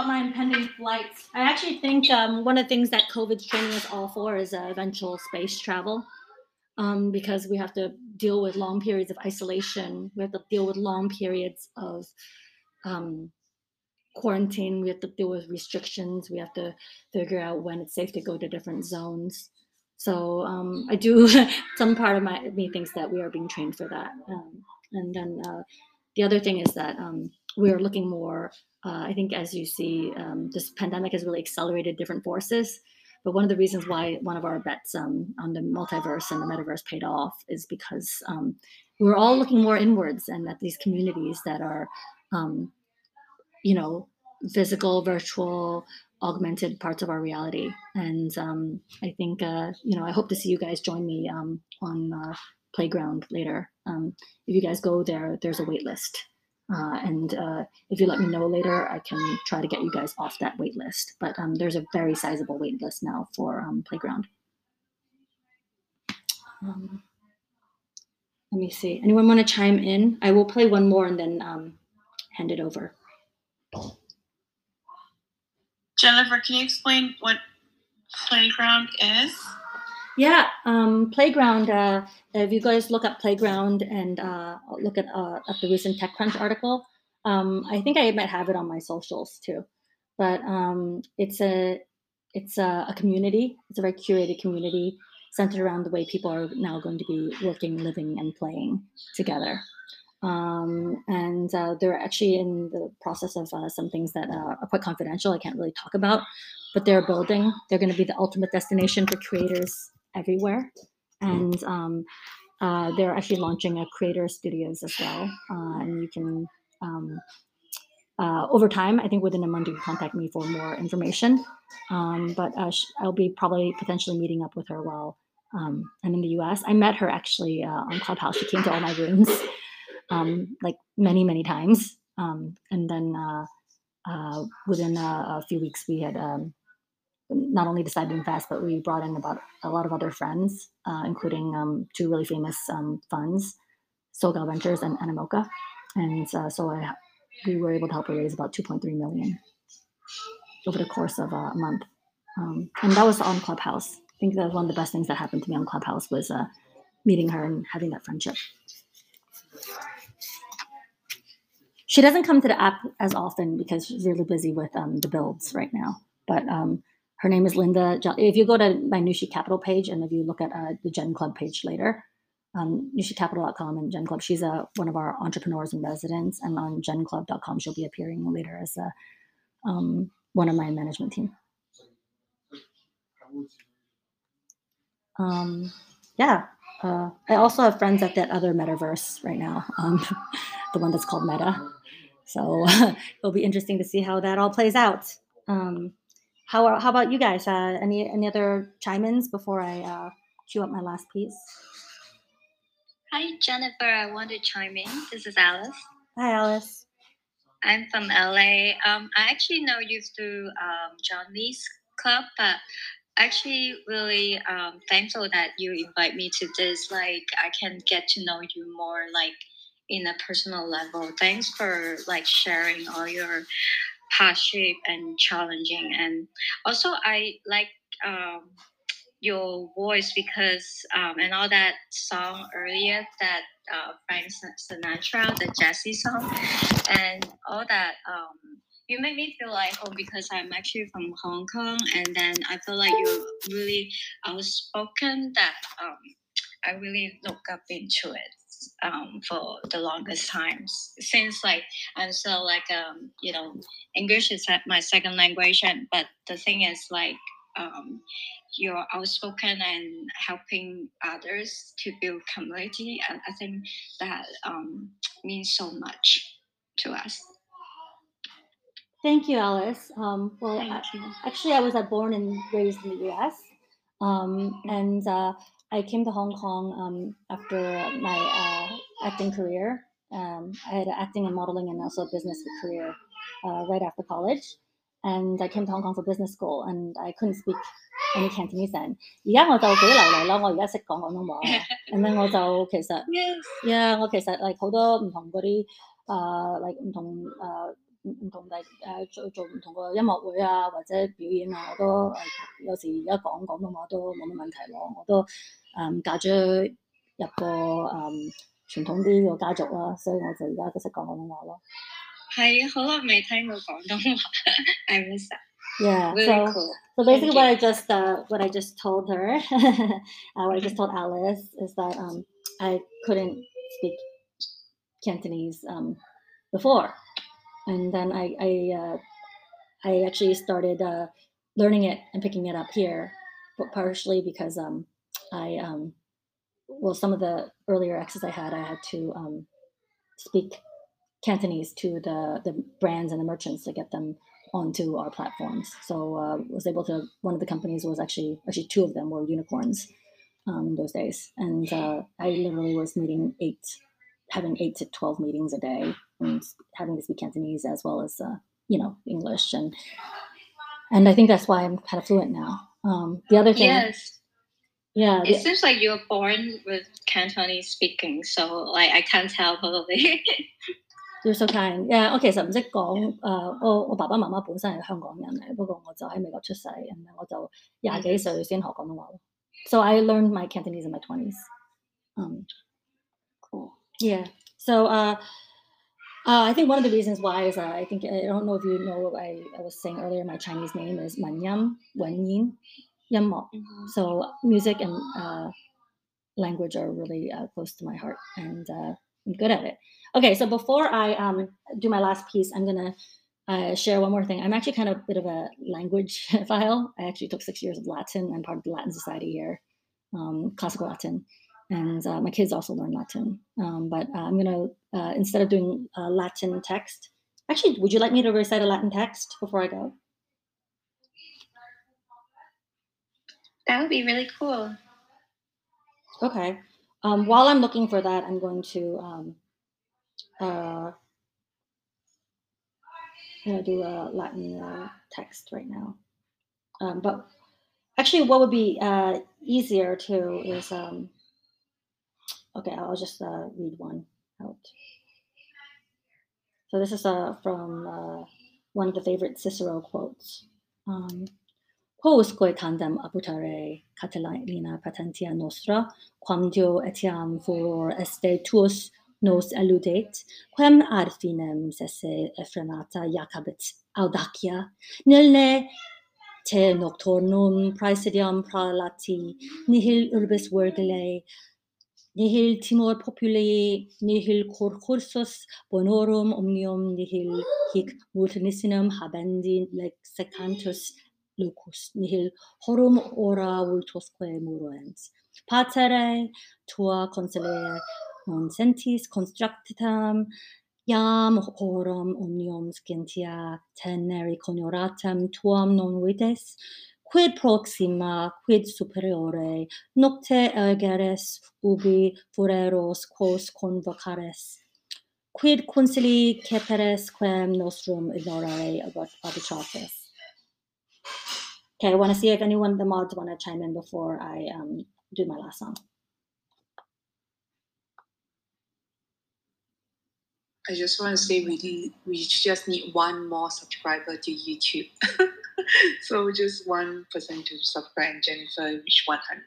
about my impending flights, I actually think um, one of the things that COVID's training us all for is uh, eventual space travel, um, because we have to deal with long periods of isolation. We have to deal with long periods of um, quarantine. We have to deal with restrictions. We have to figure out when it's safe to go to different zones. So um, I do. some part of my me thinks that we are being trained for that. Um, and then uh, the other thing is that um, we are looking more. Uh, I think as you see, um, this pandemic has really accelerated different forces. But one of the reasons why one of our bets um, on the multiverse and the metaverse paid off is because um, we're all looking more inwards and at these communities that are, um, you know, physical, virtual, augmented parts of our reality. And um, I think, uh, you know, I hope to see you guys join me um, on uh, Playground later. If you guys go there, there's a wait list. Uh, and uh, if you let me know later, I can try to get you guys off that wait list. But um, there's a very sizable wait list now for um, Playground. Um, let me see. Anyone want to chime in? I will play one more and then um, hand it over. Jennifer, can you explain what playground is? Yeah, um, Playground. Uh, if you guys look up Playground and uh, look at uh, at the recent TechCrunch article, um, I think I might have it on my socials too. But um, it's a it's a, a community. It's a very curated community centered around the way people are now going to be working, living, and playing together. Um, and uh, they're actually in the process of uh, some things that uh, are quite confidential. I can't really talk about, but they're building. They're going to be the ultimate destination for creators everywhere, and um, uh, they're actually launching a creator studios as well. Uh, and you can, um, uh, over time, I think within a month, you can contact me for more information. Um, but uh, sh- I'll be probably potentially meeting up with her while um, I'm in the U.S. I met her actually uh, on Clubhouse. She came to all my rooms um, like many many times, um, and then. Uh, uh, within a, a few weeks, we had um, not only decided to invest, but we brought in about a lot of other friends, uh, including um, two really famous um, funds, Sogal Ventures and Animoca. And uh, so I, we were able to help her raise about 2.3 million over the course of a month. Um, and that was on Clubhouse. I think that was one of the best things that happened to me on Clubhouse was uh, meeting her and having that friendship. She doesn't come to the app as often because she's really busy with um, the builds right now. But um, her name is Linda. If you go to my Nushi Capital page and if you look at uh, the Gen Club page later, um, nushicapital.com and Gen Club, she's a, one of our entrepreneurs in residence. And on genclub.com, she'll be appearing later as a, um, one of my management team. Um, yeah. Uh, I also have friends at that other metaverse right now, um, the one that's called Meta. So it'll be interesting to see how that all plays out. Um, how, are, how about you guys? Uh, any any other chime-ins before I uh, cue up my last piece? Hi, Jennifer. I want to chime in. This is Alice. Hi, Alice. I'm from LA. Um, I actually know you through um, John Lee's club, but actually really um, thankful that you invite me to this. Like, I can get to know you more, like in a personal level. Thanks for like sharing all your hardship and challenging, and also I like um, your voice because um, and all that song earlier that uh, Frank Sinatra, the Jesse song, and all that. Um, you make me feel like home because I'm actually from Hong Kong, and then I feel like you're really outspoken. That um, I really look up into it um, for the longest times since like I'm so like um, you know English is my second language, and but the thing is like um, you're outspoken and helping others to build community. And I think that um, means so much to us. Thank you, Alice. Um, well, I- you. actually, I was uh, born and raised in the U.S. Um, and uh, I came to Hong Kong um, after my uh, acting career. Um, I had an acting and modeling and also a business career uh, right after college. And I came to Hong Kong for business school, and I couldn't speak any Cantonese then. 而家我就几流利啦，我而家识讲广东话啦。咁样我就其实 Yes. yeah，我其实 like 好多唔同嗰啲诶 like 唔同诶 唔唔同第诶做做唔同个音乐会啊，或者表演啊，我都诶、有时而家讲广东话都冇乜问题咯。我都 诶、嫁咗入个诶、传统啲嘅家族啦，所以我就而家都识讲广东话咯。系好耐未听过广东话，I miss that. Yeah. Really so cool. so basically, Thank what you. I just uh, what I just told her, uh, what I just told Alice is that um, I couldn't speak Cantonese um, before, and then I I, uh, I actually started uh, learning it and picking it up here, but partially because um, I um, well some of the earlier exes I had I had to um, speak Cantonese to the the brands and the merchants to get them onto our platforms. So uh, was able to. One of the companies was actually actually two of them were unicorns um, in those days, and uh, I literally was meeting eight, having eight to twelve meetings a day, and having to speak Cantonese as well as uh, you know English, and and I think that's why I'm kind of fluent now. Um, the other thing, Yes. yeah, the- It seems like you were born with Cantonese speaking, so like I can't tell totally. You're so kind. Yeah. OK，其实唔识讲诶，我我爸爸妈妈本身系香港人嚟，不过我就喺美国出世，咁样我就廿几岁先学广东话咯。So I learned my Cantonese in my twenties. Um, cool. yeah. So uh, uh, I think one of the reasons why is uh, I think I don't know if you know I, I was saying earlier my Chinese name is Manyam Wenyin Yammo. So music and uh, language are really uh, close to my heart, and uh, I'm good at it. Okay, so before I um, do my last piece, I'm gonna uh, share one more thing. I'm actually kind of a bit of a language file. I actually took six years of Latin. I'm part of the Latin Society here, um, classical Latin, and uh, my kids also learn Latin. Um, but uh, I'm gonna uh, instead of doing uh, Latin text, actually, would you like me to recite a Latin text before I go? That would be really cool. Okay. Um, while I'm looking for that, I'm going to um, uh, I'm gonna do a Latin uh, text right now. Um, but actually, what would be uh, easier too is um, okay. I'll just uh, read one out. So this is uh, from uh, one of the favorite Cicero quotes. Um, Hos tandem aputare Catalina patentia nostra, quam Dio etiam furor este tuos nos eludet, quem ad finem sese effrenata Jacobit audacia, nilne te nocturnum praesidiam pralati, nihil urbis virgile, nihil timor populi, nihil cor cursus bonorum omnium, nihil hic multinissinum habendi lexicantus lucus nihil horum ora vultosque muruens patere tua consilia non sentis constructitam iam horum omnium scientia teneri conioratam tuam non vides quid proxima quid superiore nocte ergeres ubi fureros quos convocares quid consili ceperes quem nostrum ignorare abat arbitratis. Okay, I want to see if anyone of the mods want to chime in before I um, do my last song. I just want to say we we just need one more subscriber to YouTube. so just one person to subscribe and Jennifer reach 100.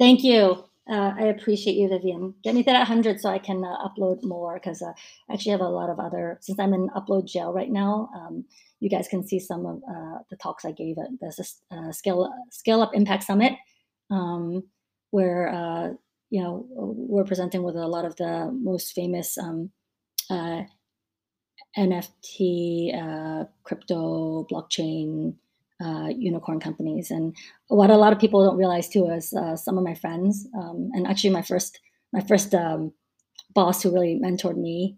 Thank you. Uh, I appreciate you, Vivian. Get me to that 100 so I can uh, upload more because uh, I actually have a lot of other, since I'm in upload jail right now, um, you guys can see some of uh, the talks I gave at the uh, Scale, Scale Up Impact Summit, um, where, uh, you know, we're presenting with a lot of the most famous um, uh, NFT, uh, crypto, blockchain, uh, unicorn companies. And what a lot of people don't realize too is some of my friends, um, and actually my first my first um, boss who really mentored me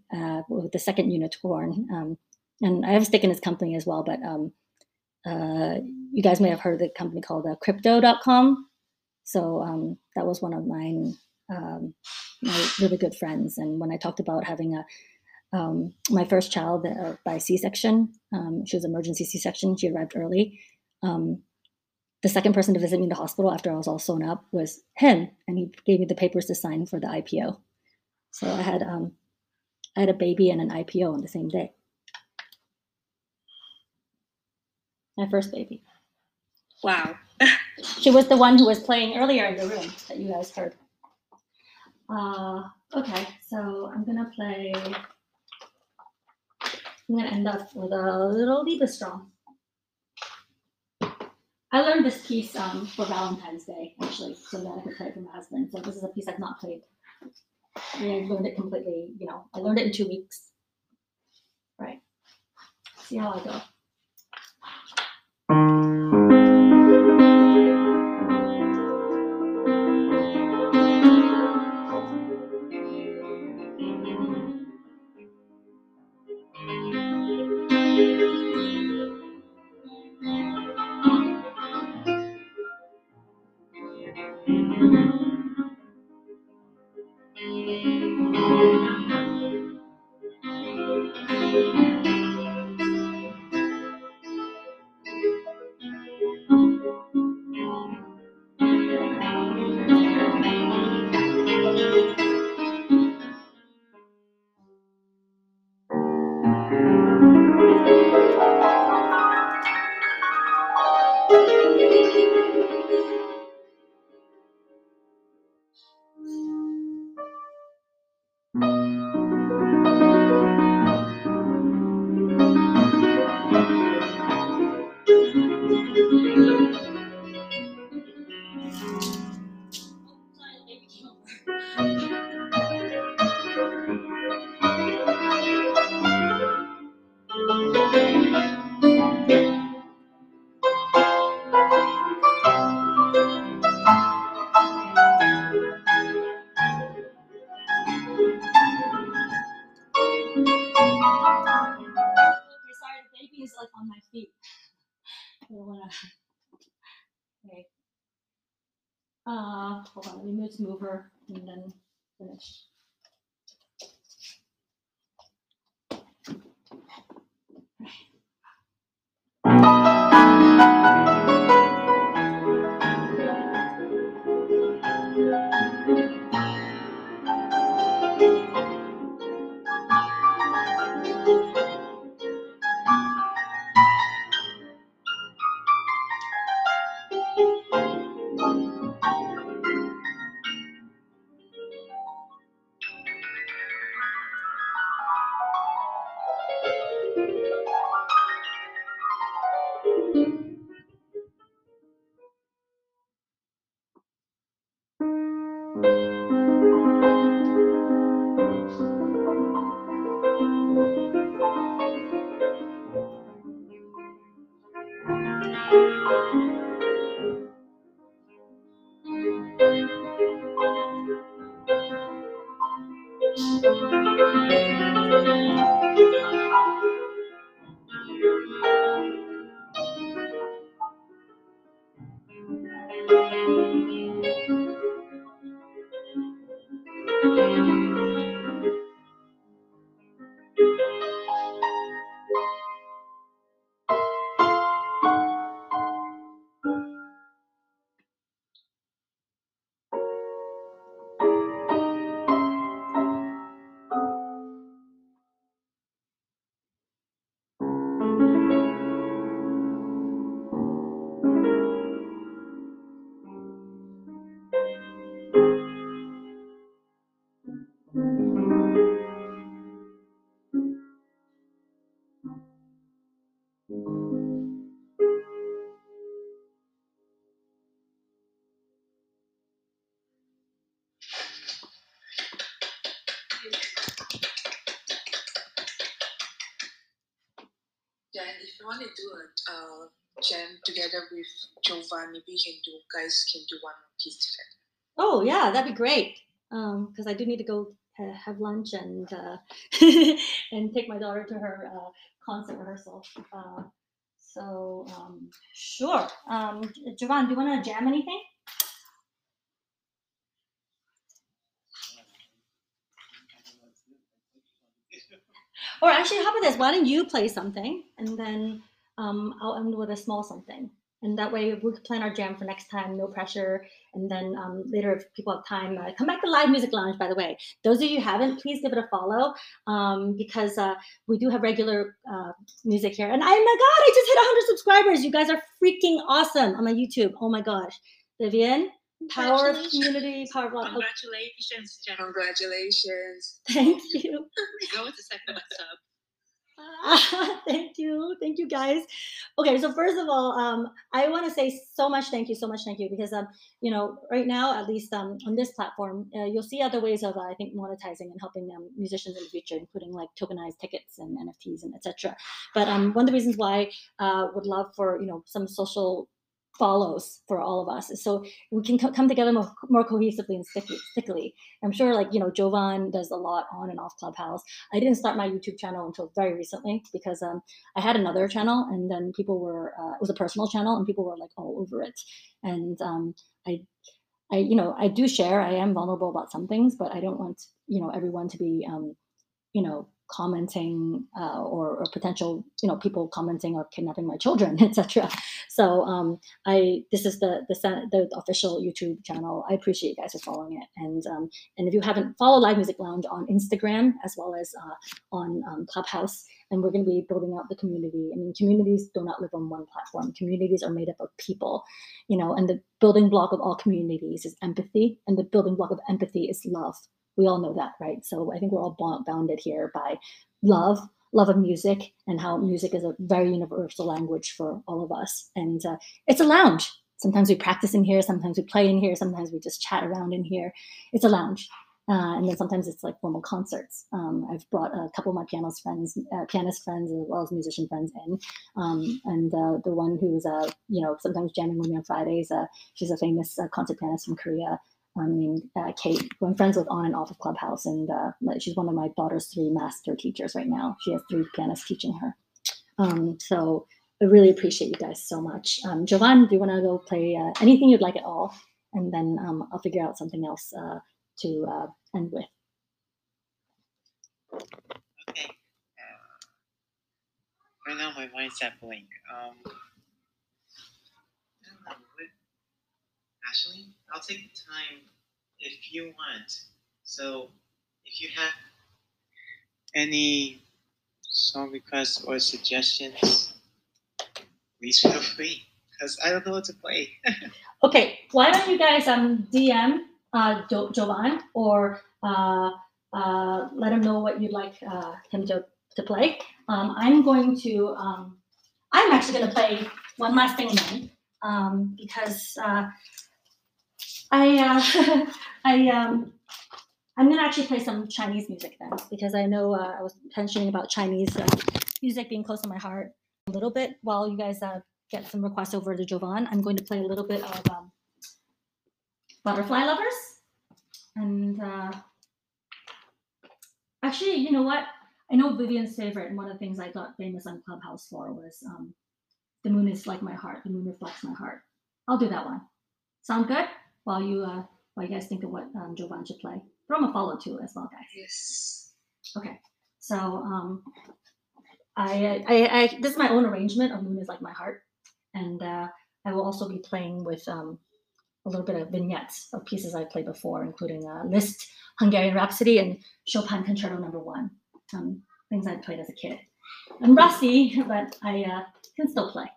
with the second unicorn. And I have a stake in this company as well, but um, uh, you guys may have heard of the company called uh, Crypto.com. So um, that was one of mine, um, my really good friends. And when I talked about having a um, my first child uh, by C-section. Um, she was emergency C-section. She arrived early. Um, the second person to visit me in the hospital after I was all sewn up was him, and he gave me the papers to sign for the IPO. So I had um, I had a baby and an IPO on the same day. My first baby. Wow. She was the one who was playing earlier in the room that you guys heard. Uh, okay, so I'm gonna play. I'm gonna end up with a little Liebestraum. I learned this piece um, for Valentine's Day, actually, so that I could play it for my husband. So this is a piece I've not played. I mean, I learned it completely, you know, I learned it in two weeks. Right. See how I go. Okay, You want to do a uh, jam together with Jovan, maybe you can do guys can do one piece together. Oh yeah, that'd be great. Um, because I do need to go ha- have lunch and uh, and take my daughter to her uh, concert rehearsal. Uh, so um, sure. Um, Jovan, do you want to jam anything? Or actually, how about this? Why don't you play something and then um, I'll end with a small something, and that way we can plan our jam for next time, no pressure. And then um, later, if people have time, uh, come back to Live Music Lounge. By the way, those of you who haven't, please give it a follow um, because uh, we do have regular uh, music here. And I, my God, I just hit 100 subscribers. You guys are freaking awesome on my YouTube. Oh my gosh, Vivian, power of community, power of love. Congratulations, Jennifer. Congratulations. Thank you. Go with the second sub. thank you thank you guys okay so first of all um i want to say so much thank you so much thank you because um you know right now at least um on this platform uh, you'll see other ways of uh, i think monetizing and helping um, musicians in the future including like tokenized tickets and nfts and etc but um one of the reasons why uh would love for you know some social follows for all of us. So we can co- come together more, more cohesively and sticky, stickily. I'm sure like you know jovan does a lot on and off clubhouse. I didn't start my youtube channel until very recently because um, i had another channel and then people were uh, it was a personal channel and people were like all over it. And um, i i you know i do share i am vulnerable about some things but i don't want you know everyone to be um, you know commenting uh, or, or potential you know people commenting or kidnapping my children etc so um, i this is the, the the official youtube channel. I appreciate you guys for following it. And um, and if you haven't followed live music lounge on instagram as well as uh, on um, clubhouse and we're going to be building out the community. I mean communities do not live on one platform. Communities are made up of people you know and the building block of all communities is empathy and the building block of empathy is love we all know that right so i think we're all bounded here by love love of music and how music is a very universal language for all of us and uh, it's a lounge sometimes we practice in here sometimes we play in here sometimes we just chat around in here it's a lounge uh, and then sometimes it's like formal concerts. Um, I've brought a couple of my pianist friends, uh, pianist friends, as well as musician friends in. Um, and uh, the one who's, uh, you know, sometimes jamming with me on Fridays, uh, she's a famous uh, concert pianist from Korea. I mean, uh, Kate, who I'm friends with on and off of Clubhouse, and uh, she's one of my daughter's three master teachers right now. She has three pianists teaching her. Um, so I really appreciate you guys so much. Um, Jovan, do you want to go play uh, anything you'd like at all? And then um, I'll figure out something else uh, to uh, end with. Okay. Uh, right now my mind's at blank. Um, I don't know, what- Ashley, I'll take the time if you want. So, if you have any song requests or suggestions, please feel free. Because I don't know what to play. Okay, why don't you guys um DM uh jo- Jovan or uh uh let him know what you'd like uh him to to play. Um, I'm going to um I'm actually going to play one last thing then um because uh I uh I um I'm gonna actually play some Chinese music then because I know uh, I was mentioning about Chinese uh, music being close to my heart a little bit while you guys uh, get some requests over to Jovan. I'm going to play a little bit of um, Butterfly Lovers. And uh, actually, you know what? I know Vivian's favorite, and one of the things I got famous on Clubhouse for was um, The Moon is Like My Heart, The Moon Reflects My Heart. I'll do that one. Sound good? While you uh, while you guys think of what um, Jovan should play. Throw him a follow too as well, guys. Yes. Okay. So um, I, I, I this is my own arrangement of Moon is like my heart, and uh, I will also be playing with um, a little bit of vignettes of pieces I played before, including uh, Liszt, Hungarian Rhapsody, and Chopin Concerto Number One, um, things I played as a kid. I'm rusty, but I uh, can still play.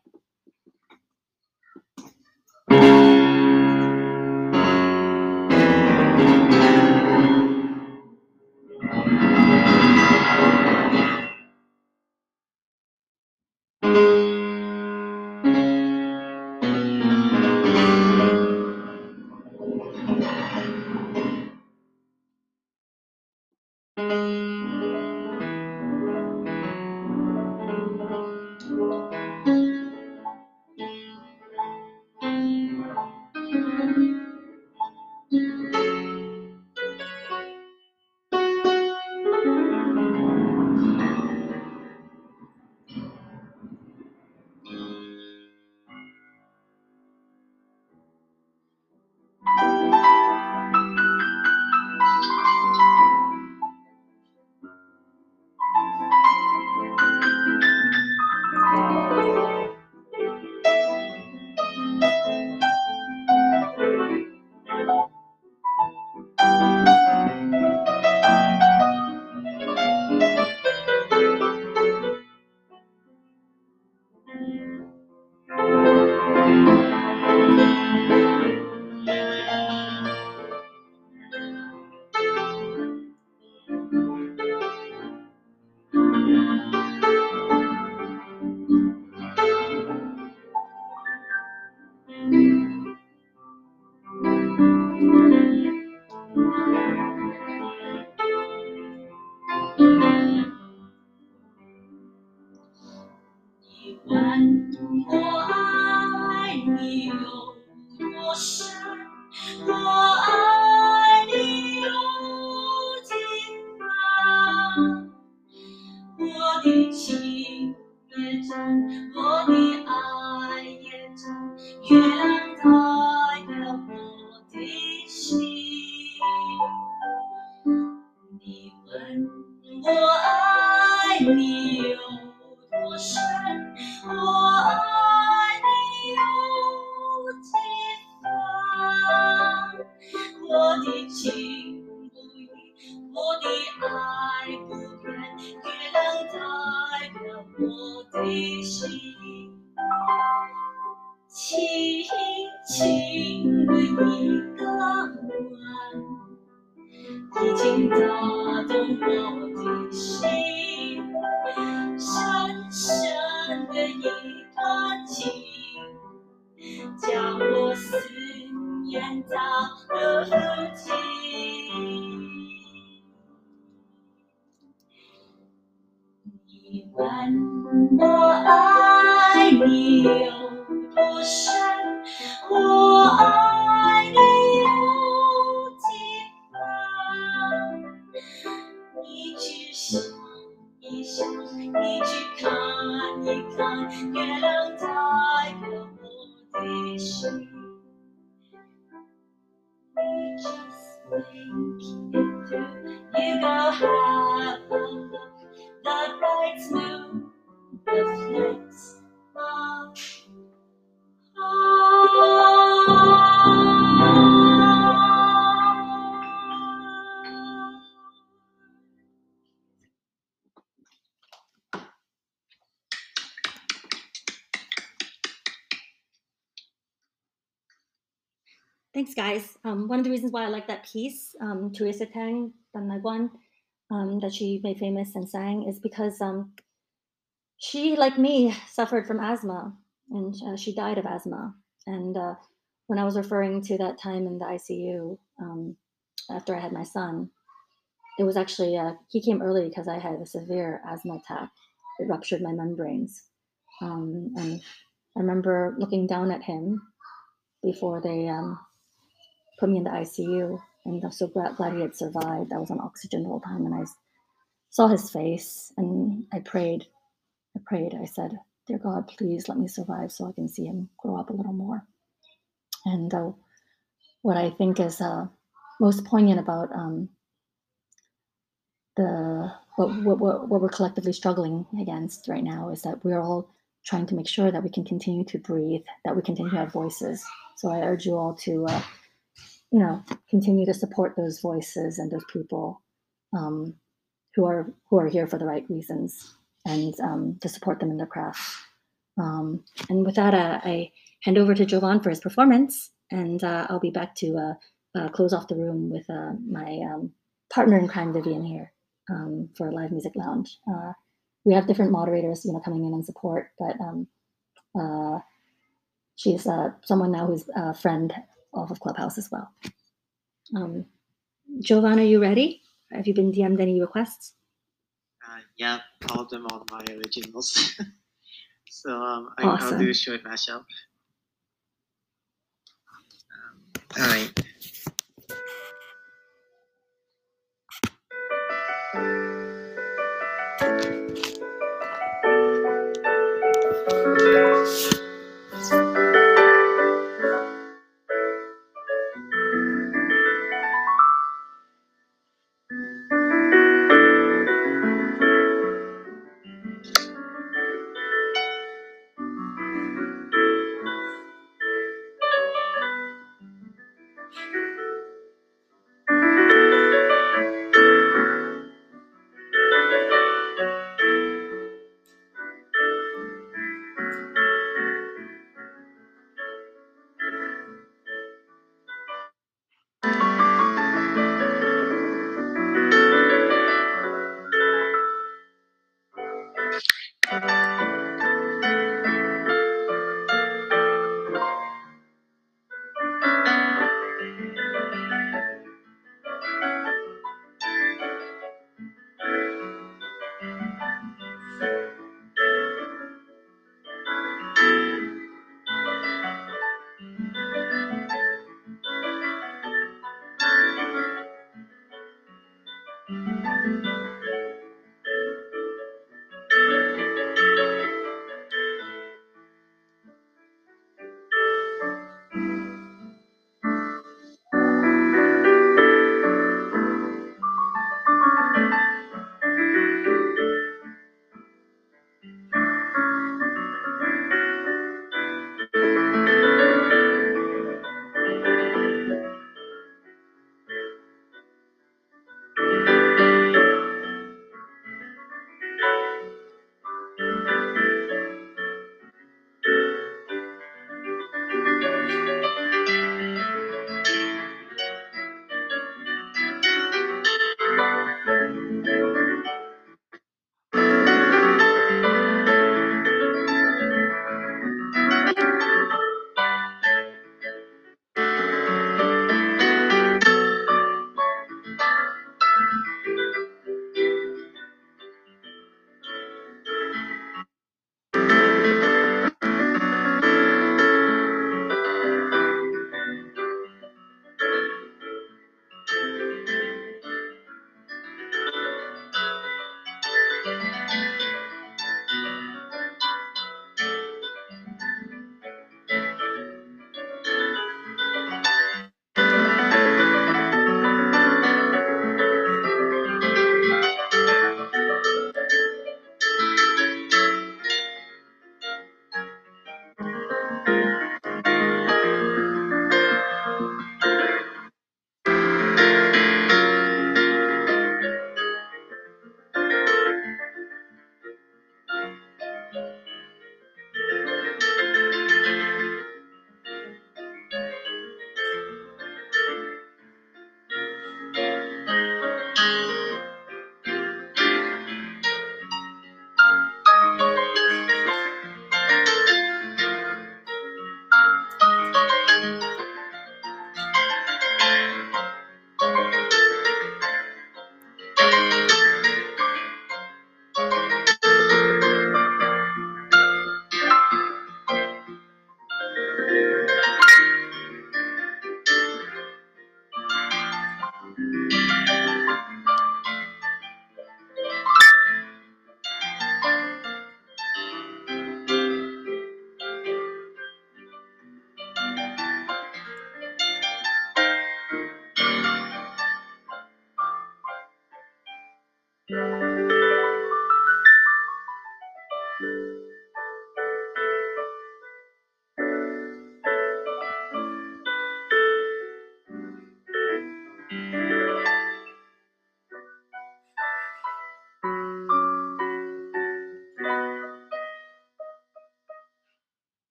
我爱你哟 one of the reasons why I like that piece, um, Teresa Teng, Nagwan, um, that she made famous and sang, is because um, she, like me, suffered from asthma, and uh, she died of asthma. And uh, when I was referring to that time in the ICU um, after I had my son, it was actually uh, he came early because I had a severe asthma attack. It ruptured my membranes, um, and I remember looking down at him before they um, put me in the ICU, and I'm so glad, glad he had survived. I was on oxygen the whole time, and I saw his face, and I prayed. I prayed. I said, "Dear God, please let me survive, so I can see him grow up a little more." And uh, what I think is uh, most poignant about um, the what, what what we're collectively struggling against right now is that we're all trying to make sure that we can continue to breathe, that we continue to have voices. So I urge you all to, uh, you know, continue to support those voices and those people um, who are who are here for the right reasons, and um, to support them in their craft. Um, and with that, uh, I hand over to Jovan for his performance, and uh, I'll be back to uh, uh, close off the room with uh, my um, partner in crime, Vivian, here um, for Live Music Lounge. Uh, we have different moderators, you know, coming in and support, but um, she's someone now who's a friend off of Clubhouse as well. Um, Jovan, are you ready? Have you been DM'd any requests? Uh, yeah, all of them on my originals. so um, I, awesome. I'll do a short mashup. Um, all right.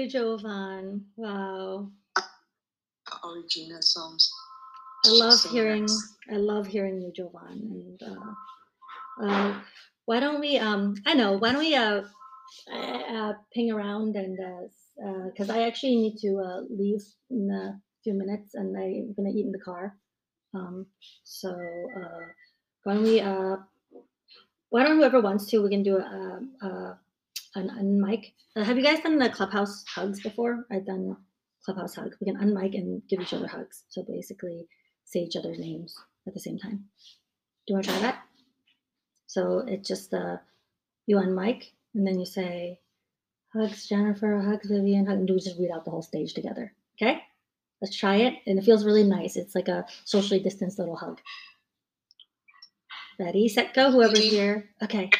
You, Jovan. Wow. Original songs. I love hearing. I love hearing you, Jovan. And uh, uh, why don't we um I know, why don't we uh, uh, uh ping around and uh because I actually need to uh, leave in a few minutes and I'm gonna eat in the car. Um so uh why don't we uh why don't whoever wants to we can do a, a an unmic. Uh, have you guys done the clubhouse hugs before? I've done clubhouse hug. We can unmic and give each other hugs. So basically say each other's names at the same time. Do you want to try that? So it's just uh, you unmic and then you say hugs Jennifer, hugs Vivian, hug, and we just read out the whole stage together. Okay? Let's try it. And it feels really nice. It's like a socially distanced little hug. Ready, set, go. Whoever's here. Okay.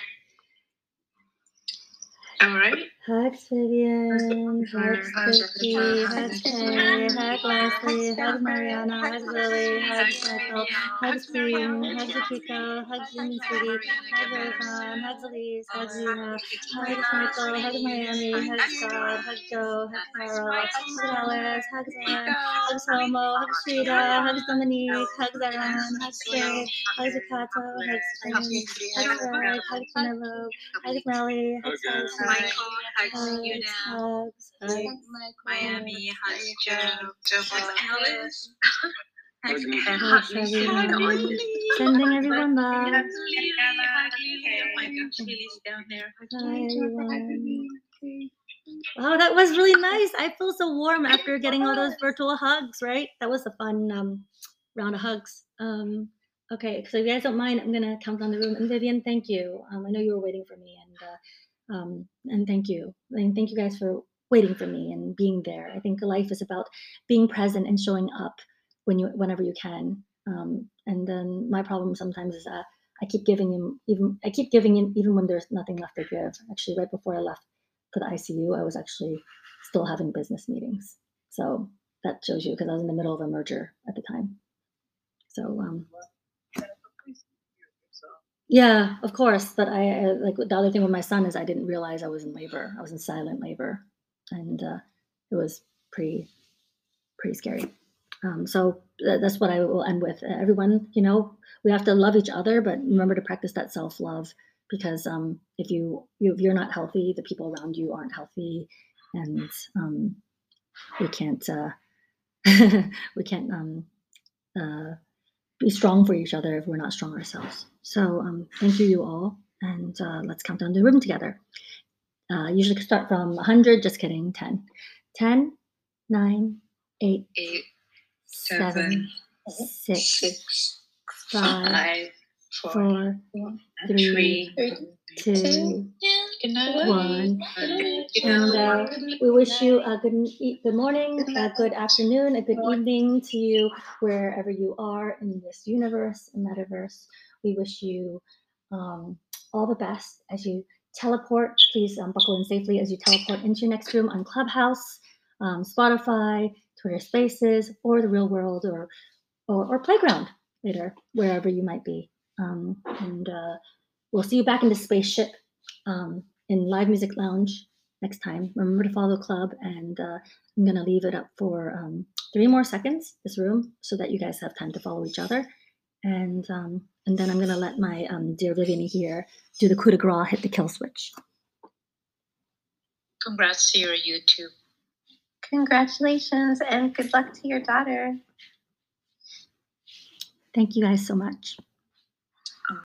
All right. Hugs Vivian, hugs Vicky, hugs Kay, hugs Leslie, hugs Mariana, hugs Lily, hugs Michael, hugs Green, hugs Akiko, hugs Jimmy Sweetie, hugs Rosan, hugs Elise, hugs Zena, hugs Michael, hugs Miami, hugs Scott, hugs Joe, hugs Carol, hugs Alice, hugs Ann, hugs Homo, hugs Frida, hugs Dominique, hugs Erin, hugs Jay, hugs Akato, hugs Finn, hugs Red, hugs Penelope, hugs Melly, hugs Michael, hugs hugs, Yuna, hugs, hugs. Miami, hugs Joe, Joe hugs Alice, hugs Hugs everyone. Sending everyone love. Hugs Lily, hugs Lily. Oh my gosh, Lily's down there. Hi, everyone. Wow, that was really nice. I feel so warm after getting all those virtual hugs, right? That was a fun um, round of hugs. Um, okay, so if you guys don't mind, I'm gonna count down the room. And Vivian, thank you. Um, I know you were waiting for me, and uh, um, and thank you. And thank you guys for waiting for me and being there. I think life is about being present and showing up when you whenever you can. Um, and then my problem sometimes is uh, I keep giving him even I keep giving in even when there's nothing left to give. Actually, right before I left for the ICU, I was actually still having business meetings. So that shows you because I was in the middle of a merger at the time. So um, yeah, of course. But I I- like the other thing with my son is I didn't realize I was in labor. I was in silent labor, and uh, it was pretty pretty scary. Um, so tha- that's what I will end with. Uh, Everyone, you know, we have to love each other, but remember to practice that self love because um, if you, you if you're not healthy, the people around you aren't healthy, and um, we can't uh, we can't um, uh, be strong for each other if we're not strong ourselves. So um, thank you, you all, and uh, let's count down the room together. Uh, usually start from 100, just kidding, 10. 10, 9, 8, Eight, 7, seven, 6, six, 5, five, four, 4, 3, three, 2, good night. 1. Good And uh, we wish you a good e- good morning, a good afternoon, a good evening to you wherever you are in this universe metaverse. We wish you um, all the best as you teleport. Please um, buckle in safely as you teleport into your next room on Clubhouse, um, Spotify, Twitter Spaces, or the real world, or or, or playground later, wherever you might be. Um, and uh, we'll see you back in the spaceship um, in Live Music Lounge next time. Remember to follow the club, and uh, I'm gonna leave it up for um, three more seconds, this room, so that you guys have time to follow each other. And um, and then I'm gonna let my um, dear Vivian here do the coup de grace, hit the kill switch. Congrats to your YouTube. Congratulations and good luck to your daughter. Thank you guys so much.